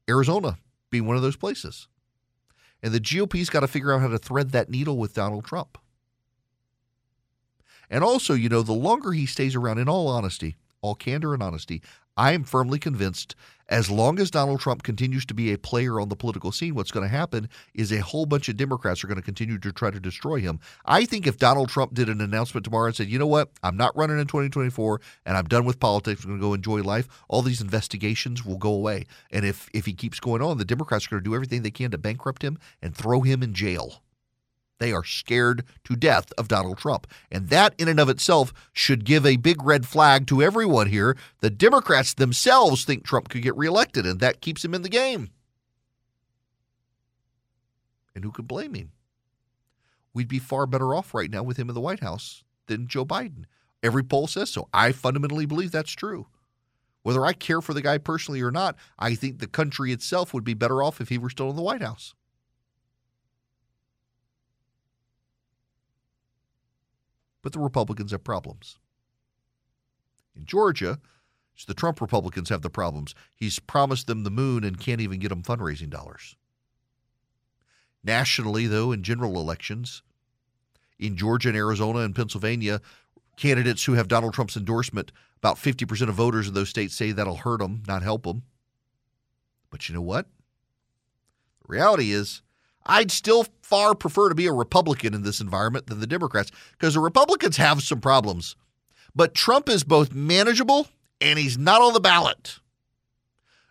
Arizona being one of those places. And the GOP's got to figure out how to thread that needle with Donald Trump. And also, you know, the longer he stays around, in all honesty, all candor and honesty, I am firmly convinced as long as Donald Trump continues to be a player on the political scene, what's going to happen is a whole bunch of Democrats are going to continue to try to destroy him. I think if Donald Trump did an announcement tomorrow and said, you know what, I'm not running in 2024 and I'm done with politics, I'm going to go enjoy life, all these investigations will go away. And if, if he keeps going on, the Democrats are going to do everything they can to bankrupt him and throw him in jail. They are scared to death of Donald Trump. And that, in and of itself, should give a big red flag to everyone here. The Democrats themselves think Trump could get reelected, and that keeps him in the game. And who could blame him? We'd be far better off right now with him in the White House than Joe Biden. Every poll says so. I fundamentally believe that's true. Whether I care for the guy personally or not, I think the country itself would be better off if he were still in the White House. But the Republicans have problems. In Georgia, the Trump Republicans have the problems. He's promised them the moon and can't even get them fundraising dollars. Nationally, though, in general elections, in Georgia and Arizona and Pennsylvania, candidates who have Donald Trump's endorsement, about 50% of voters in those states say that'll hurt them, not help them. But you know what? The reality is I'd still far prefer to be a Republican in this environment than the Democrats because the Republicans have some problems. But Trump is both manageable and he's not on the ballot.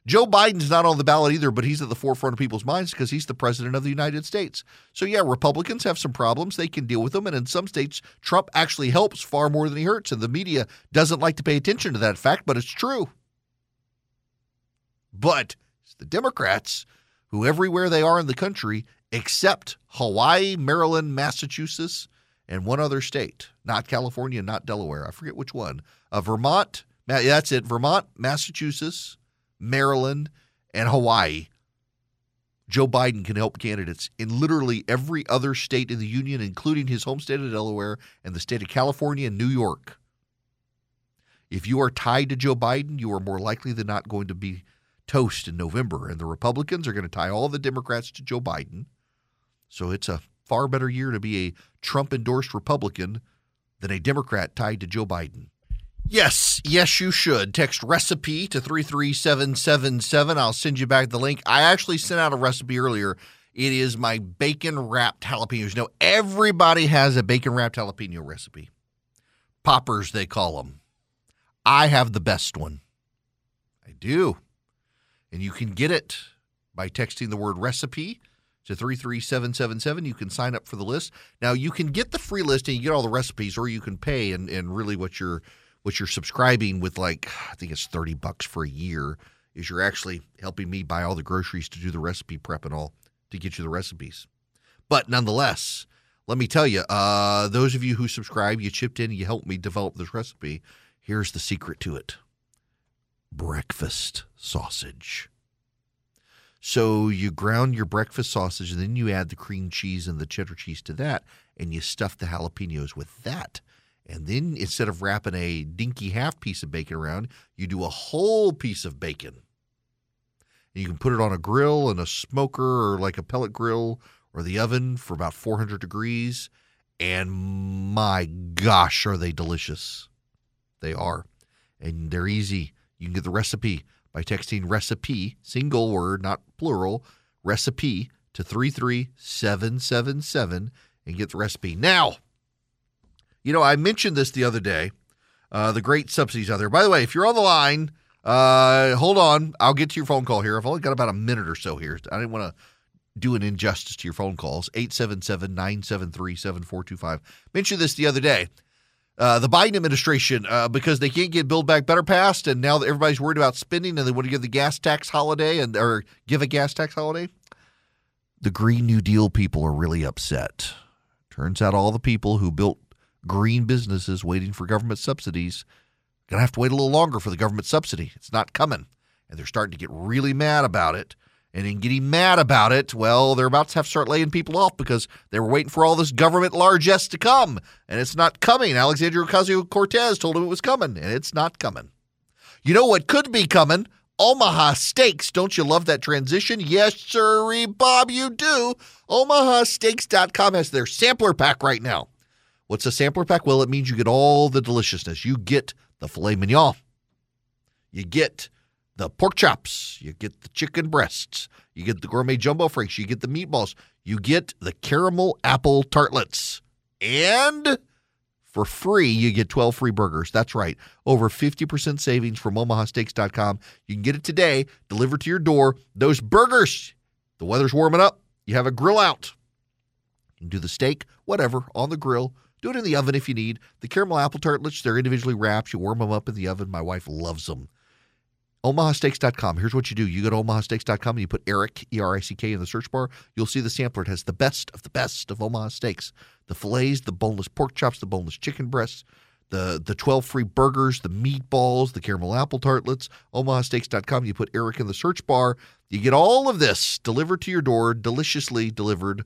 Joe Biden's not on the ballot either, but he's at the forefront of people's minds because he's the president of the United States. So, yeah, Republicans have some problems. They can deal with them. And in some states, Trump actually helps far more than he hurts. And the media doesn't like to pay attention to that fact, but it's true. But it's the Democrats who, everywhere they are in the country, except Hawaii, Maryland, Massachusetts, and one other state, not California, not Delaware, I forget which one, uh, Vermont, that's it, Vermont, Massachusetts, Maryland, and Hawaii, Joe Biden can help candidates in literally every other state in the union, including his home state of Delaware and the state of California and New York. If you are tied to Joe Biden, you are more likely than not going to be toast in November. And the Republicans are going to tie all the Democrats to Joe Biden. So it's a far better year to be a Trump endorsed Republican than a Democrat tied to Joe Biden. Yes, yes, you should. Text recipe to 33777. I'll send you back the link. I actually sent out a recipe earlier. It is my bacon wrapped jalapenos. Know, everybody has a bacon wrapped jalapeno recipe. Poppers, they call them. I have the best one. I do. And you can get it by texting the word recipe to 33777. You can sign up for the list. Now, you can get the free list and you get all the recipes, or you can pay and, and really what you're – what you're subscribing with like I think it's 30 bucks for a year is you're actually helping me buy all the groceries to do the recipe prep and all to get you the recipes. But nonetheless, let me tell you, uh, those of you who subscribe, you chipped in, you helped me develop this recipe. Here's the secret to it breakfast sausage. So you ground your breakfast sausage and then you add the cream cheese and the cheddar cheese to that, and you stuff the jalapenos with that. And then instead of wrapping a dinky half piece of bacon around, you do a whole piece of bacon. And you can put it on a grill and a smoker or like a pellet grill or the oven for about 400 degrees. And my gosh, are they delicious! They are. And they're easy. You can get the recipe by texting recipe, single word, not plural, recipe to 33777 and get the recipe. Now, you know, I mentioned this the other day. Uh, the great subsidies out there. By the way, if you're on the line, uh, hold on. I'll get to your phone call here. I've only got about a minute or so here. I didn't want to do an injustice to your phone calls. 877 973 7425. Mentioned this the other day. Uh, the Biden administration, uh, because they can't get Build Back Better passed, and now everybody's worried about spending and they want to give the gas tax holiday and or give a gas tax holiday, the Green New Deal people are really upset. Turns out all the people who built green businesses waiting for government subsidies to have to wait a little longer for the government subsidy. It's not coming. And they're starting to get really mad about it. And in getting mad about it, well, they're about to have to start laying people off because they were waiting for all this government largesse to come. And it's not coming. Alexandria Ocasio Cortez told him it was coming, and it's not coming. You know what could be coming? Omaha Steaks. Don't you love that transition? Yes, sirree, Bob, you do. OmahaSteaks.com has their sampler pack right now. What's a sampler pack? Well, it means you get all the deliciousness. You get the filet mignon, you get the pork chops, you get the chicken breasts, you get the gourmet jumbo franks, you get the meatballs, you get the caramel apple tartlets, and for free, you get 12 free burgers. That's right. Over 50% savings from omahasteaks.com. You can get it today, delivered to your door. Those burgers, the weather's warming up. You have a grill out. You can do the steak, whatever, on the grill. Do it in the oven if you need. The caramel apple tartlets, they're individually wrapped. You warm them up in the oven. My wife loves them. OmahaSteaks.com. Here's what you do. You go to OmahaSteaks.com and you put Erick, E R I C K, in the search bar. You'll see the sampler. It has the best of the best of Omaha steaks the fillets, the boneless pork chops, the boneless chicken breasts, the, the 12 free burgers, the meatballs, the caramel apple tartlets. OmahaSteaks.com. You put Erick in the search bar. You get all of this delivered to your door, deliciously delivered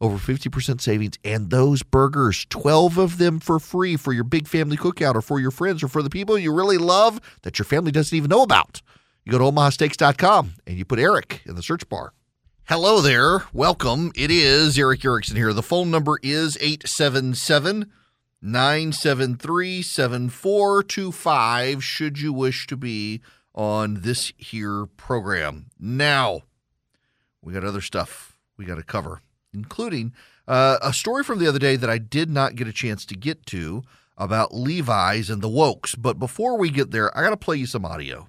over 50% savings and those burgers 12 of them for free for your big family cookout or for your friends or for the people you really love that your family doesn't even know about. You go to omahasteaks.com and you put Erick in the search bar. Hello there. Welcome. It is Erick Erickson here. The phone number is 877 973 7425 should you wish to be on this here program. Now we got other stuff we got to cover including uh, a story from the other day that I did not get a chance to get to about Levi's and the Wokes. But before we get there, I got to play you some audio.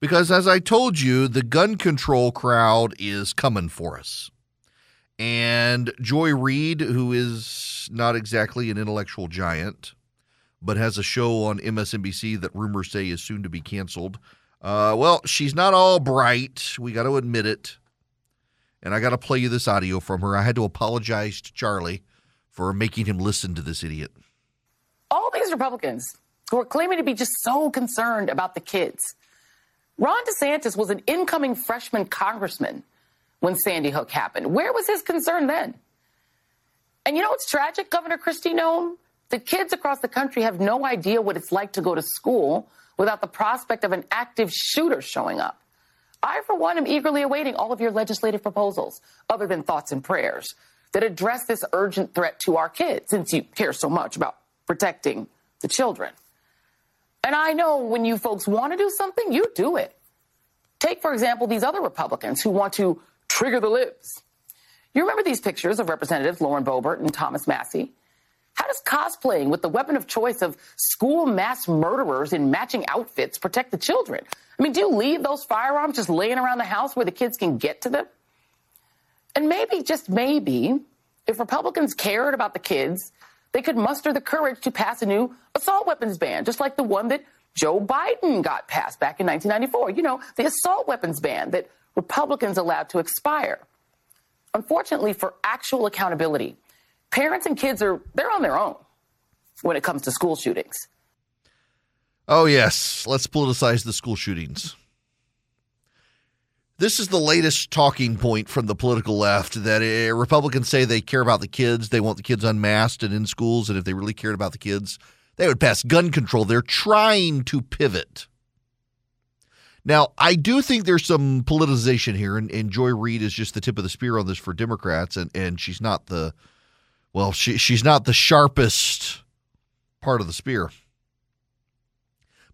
Because as I told you, the gun control crowd is coming for us. And Joy Reid, who is not exactly an intellectual giant, but has a show on MSNBC that rumors say is soon to be canceled. Uh, well, she's not all bright. We got to admit it. And I got to play you this audio from her. I had to apologize to Charlie for making him listen to this idiot. All these Republicans who are claiming to be just so concerned about the kids. Ron DeSantis was an incoming freshman congressman when Sandy Hook happened. Where was his concern then? And you know what's tragic, Governor Kristi Noem? The kids across the country have no idea what it's like to go to school without the prospect of an active shooter showing up. I, for one, am eagerly awaiting all of your legislative proposals, other than thoughts and prayers, that address this urgent threat to our kids, since you care so much about protecting the children. And I know when you folks want to do something, you do it. Take, for example, these other Republicans who want to trigger the libs. You remember these pictures of Representatives Lauren Boebert and Thomas Massie? How does cosplaying with the weapon of choice of school mass murderers in matching outfits protect the children? I mean, do you leave those firearms just laying around the house where the kids can get to them? And maybe, just maybe, if Republicans cared about the kids, they could muster the courage to pass a new assault weapons ban, just like the one that Joe Biden got passed back in 1994. You know, the assault weapons ban that Republicans allowed to expire. Unfortunately, for actual accountability, parents and kids are they're on their own when it comes to school shootings. Oh yes, let's politicize the school shootings. This is the latest talking point from the political left that uh, Republicans say they care about the kids, they want the kids unmasked and in schools, and if they really cared about the kids, they would pass gun control. They're trying to pivot. Now, I do think there's some politicization here, and, and Joy Reid is just the tip of the spear on this for Democrats, and, and she's not the well, she she's not the sharpest part of the spear.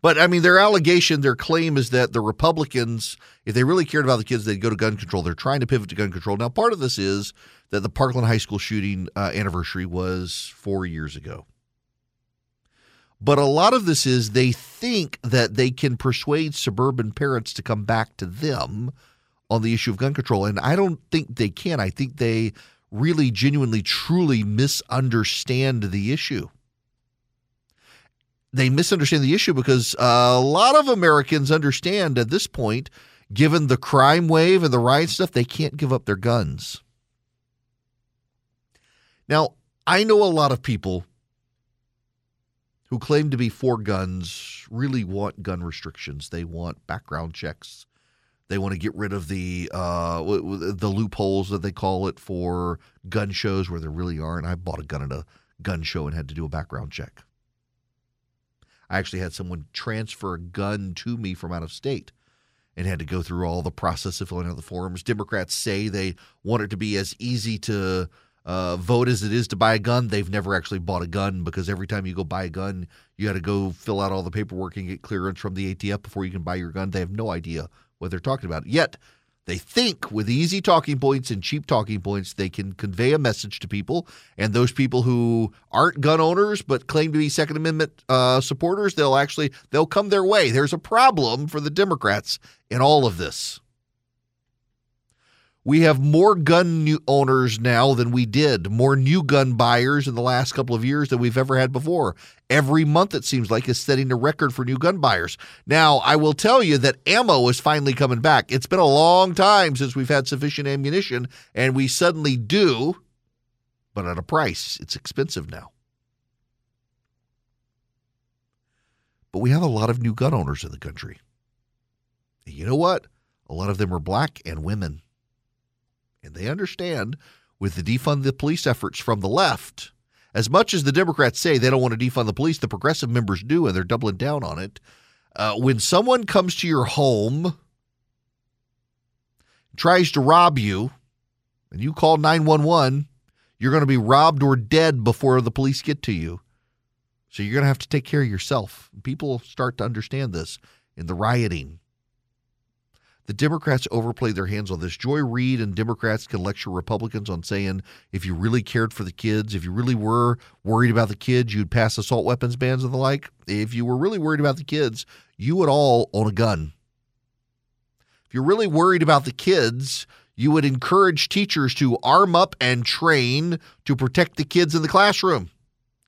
But I mean, their allegation, their claim is that the Republicans, if they really cared about the kids, they'd go to gun control. They're trying to pivot to gun control. Now, part of this is that the Parkland High School shooting uh, anniversary was four years ago. But a lot of this is they think that they can persuade suburban parents to come back to them on the issue of gun control. And I don't think they can. I think they really genuinely, truly misunderstand the issue. They misunderstand the issue because a lot of Americans understand at this point, given the crime wave and the riot stuff, they can't give up their guns. Now, I know a lot of people who claim to be for guns really want gun restrictions. They want background checks. They want to get rid of the uh, the loopholes that they call it for gun shows where there really aren't. I bought a gun at a gun show and had to do a background check. I actually had someone transfer a gun to me from out of state and had to go through all the process of filling out the forms. Democrats say they want it to be as easy to uh, vote as it is to buy a gun. They've never actually bought a gun because every time you go buy a gun, you got to go fill out all the paperwork and get clearance from the ATF before you can buy your gun. They have no idea what they're talking about. Yet they think with easy talking points and cheap talking points, they can convey a message to people. And those people who aren't gun owners but claim to be Second Amendment uh, supporters, they'll actually they'll come their way. There's a problem for the Democrats in all of this. We have more gun owners now than we did, more new gun buyers in the last couple of years than we've ever had before. Every month, it seems like, is setting a record for new gun buyers. Now, I will tell you that ammo is finally coming back. It's been a long time since we've had sufficient ammunition, and we suddenly do, but at a price. It's expensive now. But we have a lot of new gun owners in the country. And you know what? A lot of them are black and women. And they understand with the defund the police efforts from the left, as much as the Democrats say they don't want to defund the police, the progressive members do, and they're doubling down on it. Uh, when someone comes to your home, tries to rob you, and you call 911, you're going to be robbed or dead before the police get to you. So you're going to have to take care of yourself. People start to understand this in the rioting, the Democrats overplay their hands on this. Joy Reid and Democrats can lecture Republicans on saying if you really cared for the kids, if you really were worried about the kids, you'd pass assault weapons bans and the like. If you were really worried about the kids, you would all own a gun. If you're really worried about the kids, you would encourage teachers to arm up and train to protect the kids in the classroom.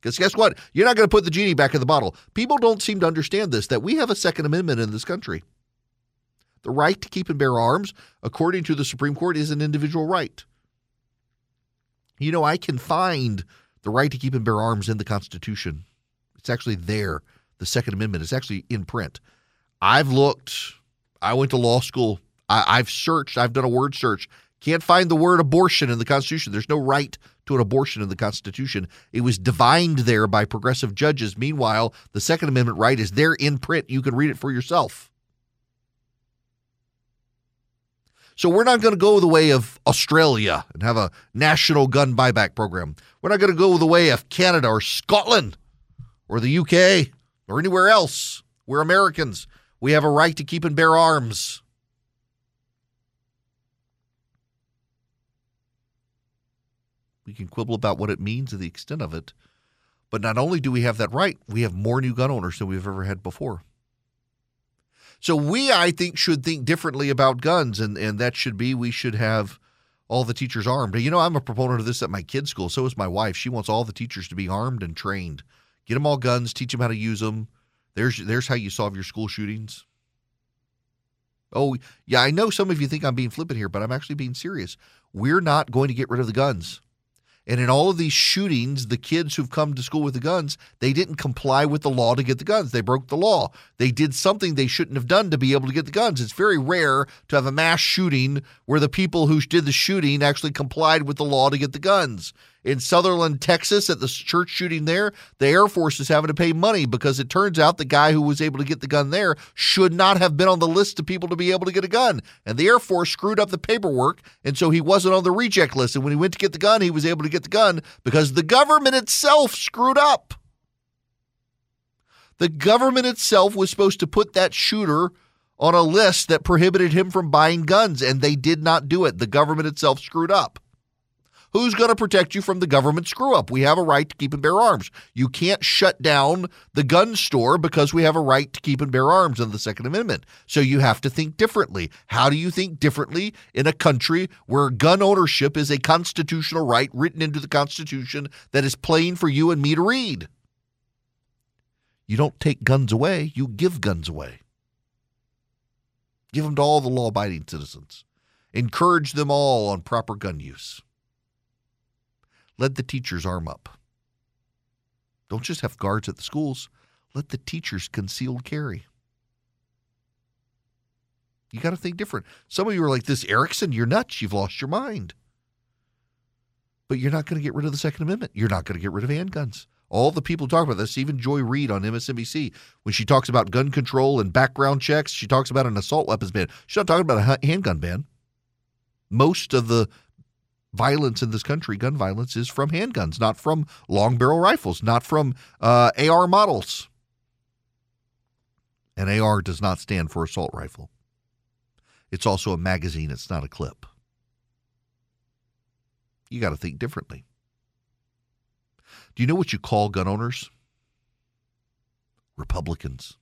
Because guess what? You're not going to put the genie back in the bottle. People don't seem to understand this that we have a Second Amendment in this country. The right to keep and bear arms, according to the Supreme Court, is an individual right. You know, I can find the right to keep and bear arms in the Constitution. It's actually there. The Second Amendment is actually in print. I've looked, I went to law school, I, have searched, I've done a word search. Can't find the word abortion in the Constitution. There's no right to an abortion in the Constitution. It was divined there by progressive judges. Meanwhile, the Second Amendment right is there in print. You can read it for yourself. So we're not going to go the way of Australia and have a national gun buyback program. We're not going to go the way of Canada or Scotland or the UK or anywhere else. We're Americans. We have a right to keep and bear arms. We can quibble about what it means and the extent of it. But not only do we have that right, we have more new gun owners than we've ever had before. So we, I think, should think differently about guns, and, and that should be we should have all the teachers armed. You know, I'm a proponent of this at my kids' school. So is my wife. She wants all the teachers to be armed and trained. Get them all guns, teach them how to use them. There's there's how you solve your school shootings. Oh, yeah, I know some of you think I'm being flippant here, but I'm actually being serious. We're not going to get rid of the guns. And in all of these shootings, the kids who've come to school with the guns, they didn't comply with the law to get the guns. They broke the law. They did something they shouldn't have done to be able to get the guns. It's very rare to have a mass shooting where the people who did the shooting actually complied with the law to get the guns in Sutherland, Texas, at the church shooting there, the Air Force is having to pay money because it turns out the guy who was able to get the gun there should not have been on the list of people to be able to get a gun. And the Air Force screwed up the paperwork, and so he wasn't on the reject list. And when he went to get the gun, he was able to get the gun because the government itself screwed up. The government itself was supposed to put that shooter on a list that prohibited him from buying guns, and they did not do it. The government itself screwed up. Who's going to protect you from the government screw up? We have a right to keep and bear arms. You can't shut down the gun store because we have a right to keep and bear arms in the Second Amendment. So you have to think differently. How do you think differently in a country where gun ownership is a constitutional right written into the Constitution that is plain for you and me to read? You don't take guns away, you give guns away. Give them to all the law abiding citizens. Encourage them all on proper gun use. Let the teachers arm up. Don't just have guards at the schools. Let the teachers concealed carry. You got to think different. Some of you are like this, Erickson, you're nuts. You've lost your mind. But you're not going to get rid of the Second Amendment. You're not going to get rid of handguns. All the people talk about this, even Joy Reid on MSNBC, when she talks about gun control and background checks, she talks about an assault weapons ban. She's not talking about a handgun ban. Most of the violence in this country, gun violence, is from handguns, not from long barrel rifles, not from uh, AR models. An AR does not stand for assault rifle. It's also a magazine, it's not a clip. You got to think differently. Do you know what you call gun owners? Republicans.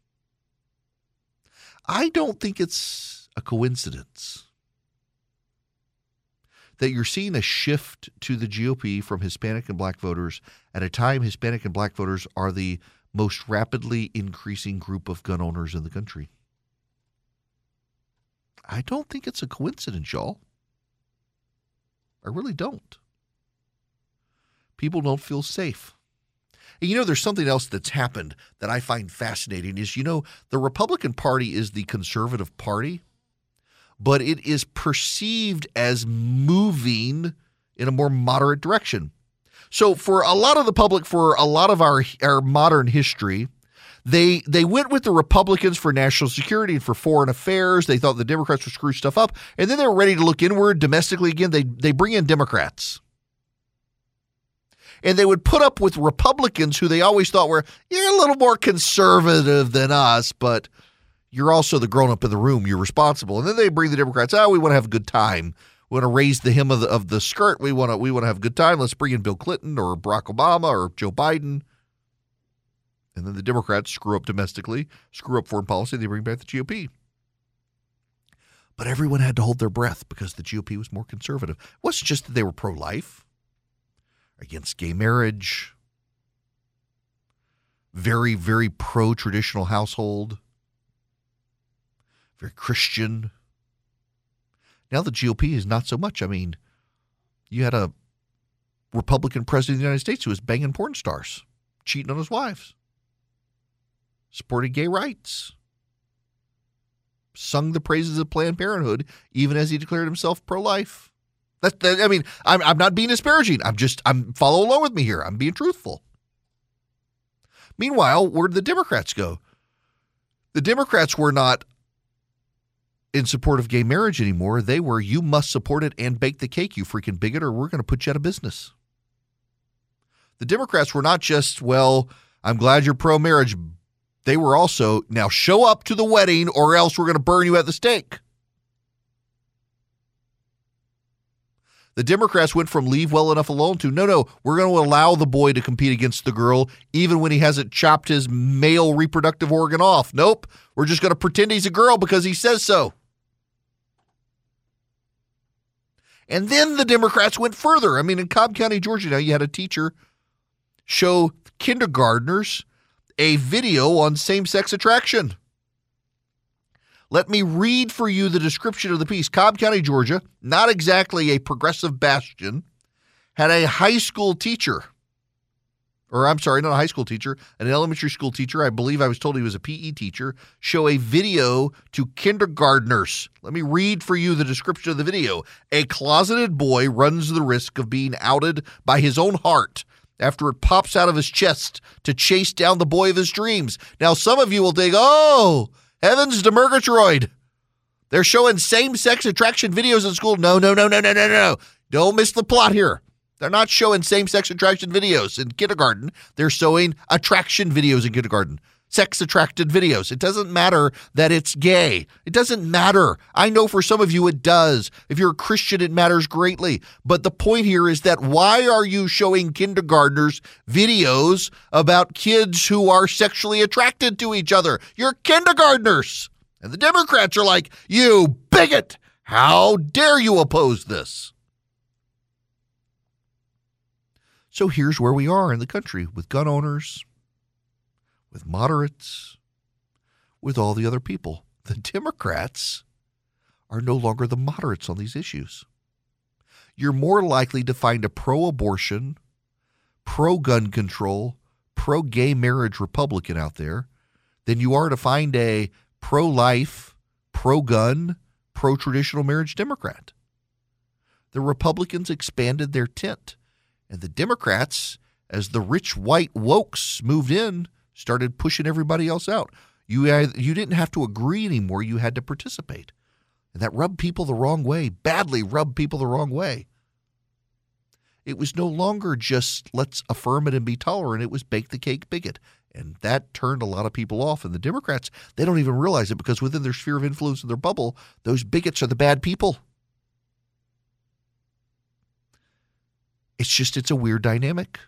I don't think it's a coincidence that you're seeing a shift to the GOP from Hispanic and black voters at a time Hispanic and black voters are the most rapidly increasing group of gun owners in the country. I don't think it's a coincidence, y'all. I really don't. People don't feel safe. And you know, there's something else that's happened that I find fascinating is, you know, the Republican Party is the conservative party but it is perceived as moving in a more moderate direction. So for a lot of the public, for a lot of our our modern history, they they went with the Republicans for national security and for foreign affairs. They thought the Democrats would screw stuff up, and then they were ready to look inward domestically again. They they bring in Democrats. And they would put up with Republicans who they always thought were you're a little more conservative than us, but you're also the grown up in the room. You're responsible. And then they bring the Democrats. Oh, we want to have a good time. We want to raise the hem of the, of the skirt. We want to we want to have a good time. Let's bring in Bill Clinton or Barack Obama or Joe Biden. And then the Democrats screw up domestically, screw up foreign policy. They bring back the GOP. But everyone had to hold their breath because the GOP was more conservative. It wasn't just that they were pro life, against gay marriage, very, very pro traditional household, very Christian. Now the GOP is not so much. I mean, you had a Republican president of the United States who was banging porn stars, cheating on his wives, supporting gay rights, sung the praises of Planned Parenthood, even as he declared himself pro life. That, that, I mean, I'm, I'm not being disparaging. I'm just, I'm follow along with me here. I'm being truthful. Meanwhile, where did the Democrats go? The Democrats were not in support of gay marriage anymore. They were, you must support it and bake the cake, you freaking bigot, or we're going to put you out of business. The Democrats were not just, well, I'm glad you're pro marriage. They were also, now show up to the wedding or else we're going to burn you at the stake. The Democrats went from leave well enough alone to no, no, we're going to allow the boy to compete against the girl even when he hasn't chopped his male reproductive organ off. Nope, we're just going to pretend he's a girl because he says so. And then the Democrats went further. I mean, in Cobb County, Georgia, now you had a teacher show kindergartners a video on same sex attraction. Let me read for you the description of the piece. Cobb County, Georgia, not exactly a progressive bastion, had a high school teacher, or I'm sorry, not a high school teacher, an elementary school teacher. I believe I was told he was a PE teacher, show a video to kindergartners. Let me read for you the description of the video. A closeted boy runs the risk of being outed by his own heart after it pops out of his chest to chase down the boy of his dreams. Now, some of you will think, oh, Heavens to Murgatroyd. They're showing same sex attraction videos in school. No, no, no, no, no, no, no. Don't miss the plot here. They're not showing same sex attraction videos in kindergarten. They're showing attraction videos in kindergarten. Sex attracted videos. It doesn't matter that it's gay. It doesn't matter. I know for some of you it does. If you're a Christian, it matters greatly. But the point here is that why are you showing kindergartners videos about kids who are sexually attracted to each other? You're kindergartners. And the Democrats are like, you bigot. How dare you oppose this? So here's where we are in the country with gun owners, with moderates, with all the other people. The Democrats are no longer the moderates on these issues. You're more likely to find a pro abortion, pro gun control, pro gay marriage Republican out there than you are to find a pro life, pro gun, pro traditional marriage Democrat. The Republicans expanded their tent, and the Democrats, as the rich white wokes moved in, started pushing everybody else out. You you didn't have to agree anymore; you had to participate, and that rubbed people the wrong way. Badly rubbed people the wrong way. It was no longer just let's affirm it and be tolerant. It was bake the cake bigot. And that turned a lot of people off. And the Democrats, they don't even realize it because within their sphere of influence in their bubble, those bigots are the bad people. It's just, it's a weird dynamic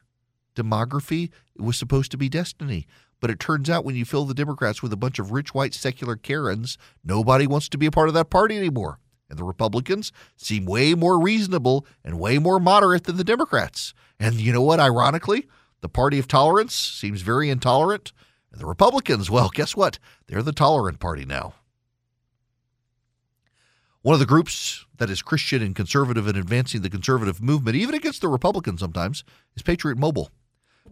demography was supposed to be destiny. But it turns out when you fill the Democrats with a bunch of rich white secular Karens, nobody wants to be a part of that party anymore. And the Republicans seem way more reasonable and way more moderate than the Democrats. And you know what? Ironically, the party of tolerance seems very intolerant. And the Republicans, well, guess what? They're the tolerant party now. One of the groups that is Christian and conservative and advancing the conservative movement, even against the Republicans sometimes, is Patriot Mobile.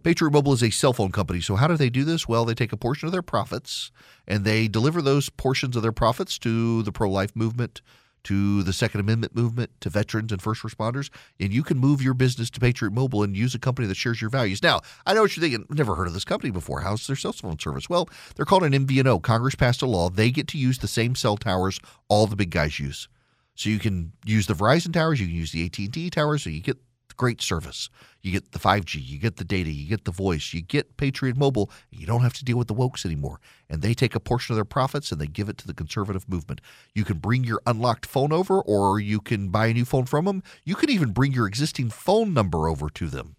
Patriot Mobile is a cell phone company. So, how do they do this? Well, they take a portion of their profits and they deliver those portions of their profits to the pro life movement, to the Second Amendment movement, to veterans and first responders. And you can move your business to Patriot Mobile and use a company that shares your values. Now, I know what you're thinking. Never heard of this company before. How's their cell phone service? Well, they're called an MVNO. Congress passed a law. They get to use the same cell towers all the big guys use. So you can use the Verizon towers, you can use the AT&T towers, so you get great service. You get the 5G, you get the data, you get the voice, you get Patriot Mobile. You don't have to deal with the wokes anymore. And they take a portion of their profits and they give it to the conservative movement. You can bring your unlocked phone over or you can buy a new phone from them. You can even bring your existing phone number over to them.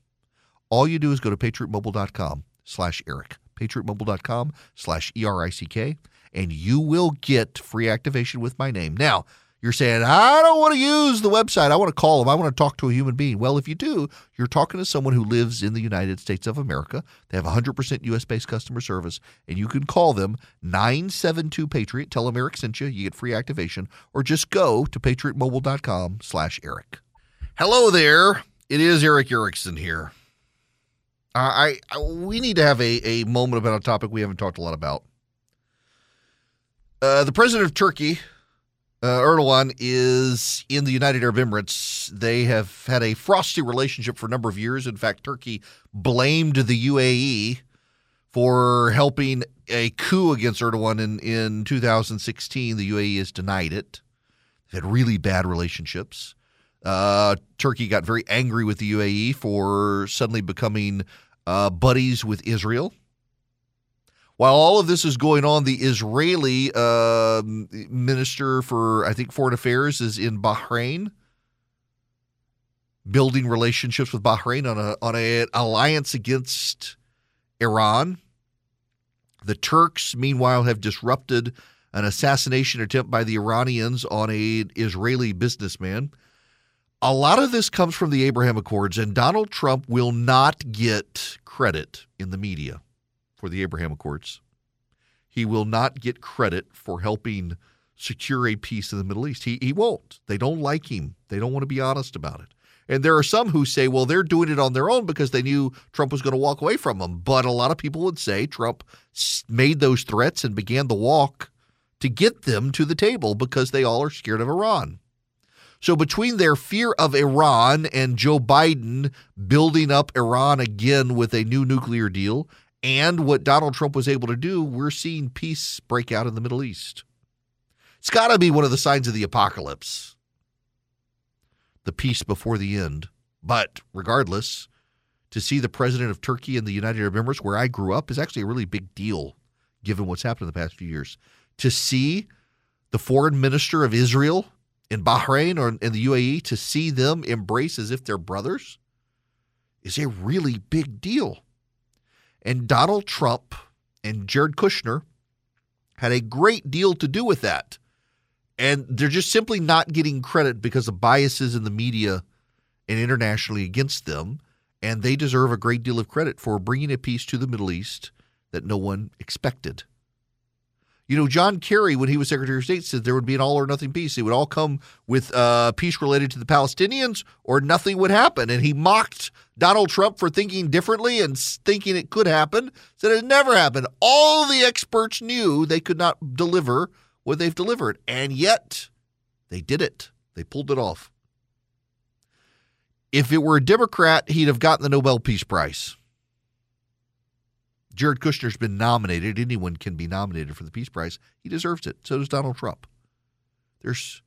All you do is go to patriotmobile.com slash Erick, patriotmobile.com slash E-R-I-C-K, and you will get free activation with my name. Now, You're saying, I don't want to use the website. I want to call them. I want to talk to a human being. Well, if you do, you're talking to someone who lives in the United States of America. They have 100% US based customer service, and you can call them 972 Patriot. Tell them Erick sent you. You get free activation, or just go to patriotmobile.com slash Erick. Hello there. It is Erick Erickson here. I, I we need to have a, a moment about a topic we haven't talked a lot about. Uh, the president of Turkey, uh, Erdogan, is in the United Arab Emirates. They have had a frosty relationship for a number of years. In fact, Turkey blamed the UAE for helping a coup against Erdogan in, in 2016. The UAE has denied it. They've had really bad relationships. Uh, Turkey got very angry with the UAE for suddenly becoming uh, buddies with Israel. While all of this is going on, the Israeli uh, minister for, I think, foreign affairs is in Bahrain, building relationships with Bahrain on a on an alliance against Iran. The Turks, meanwhile, have disrupted an assassination attempt by the Iranians on a Israeli businessman. A lot of this comes from the Abraham Accords, and Donald Trump will not get credit in the media for the Abraham Accords. He will not get credit for helping secure a peace in the Middle East. He, he won't. They don't like him. They don't want to be honest about it. And there are some who say, well, they're doing it on their own because they knew Trump was going to walk away from them. But a lot of people would say Trump made those threats and began the walk to get them to the table because they all are scared of Iran. So, between their fear of Iran and Joe Biden building up Iran again with a new nuclear deal and what Donald Trump was able to do, we're seeing peace break out in the Middle East. It's got to be one of the signs of the apocalypse the peace before the end. But regardless, to see the president of Turkey and the United Arab Emirates, where I grew up, is actually a really big deal given what's happened in the past few years. To see the foreign minister of Israel in Bahrain or in the UAE to see them embrace as if they're brothers is a really big deal. And Donald Trump and Jared Kushner had a great deal to do with that. And they're just simply not getting credit because of biases in the media and internationally against them. And they deserve a great deal of credit for bringing a peace to the Middle East that no one expected. You know, John Kerry, when he was Secretary of State, said there would be an all or nothing peace. It would all come with uh, peace related to the Palestinians, or nothing would happen. And he mocked Donald Trump for thinking differently and thinking it could happen. Said it never happened. All the experts knew they could not deliver what they've delivered, and yet they did it. They pulled it off. If it were a Democrat, he'd have gotten the Nobel Peace Prize. Jared Kushner's been nominated. Anyone can be nominated for the Peace Prize. He deserves it. So does Donald Trump. There's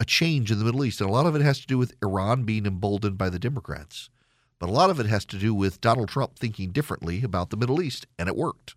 a change in the Middle East, and a lot of it has to do with Iran being emboldened by the Democrats. But a lot of it has to do with Donald Trump thinking differently about the Middle East, and it worked.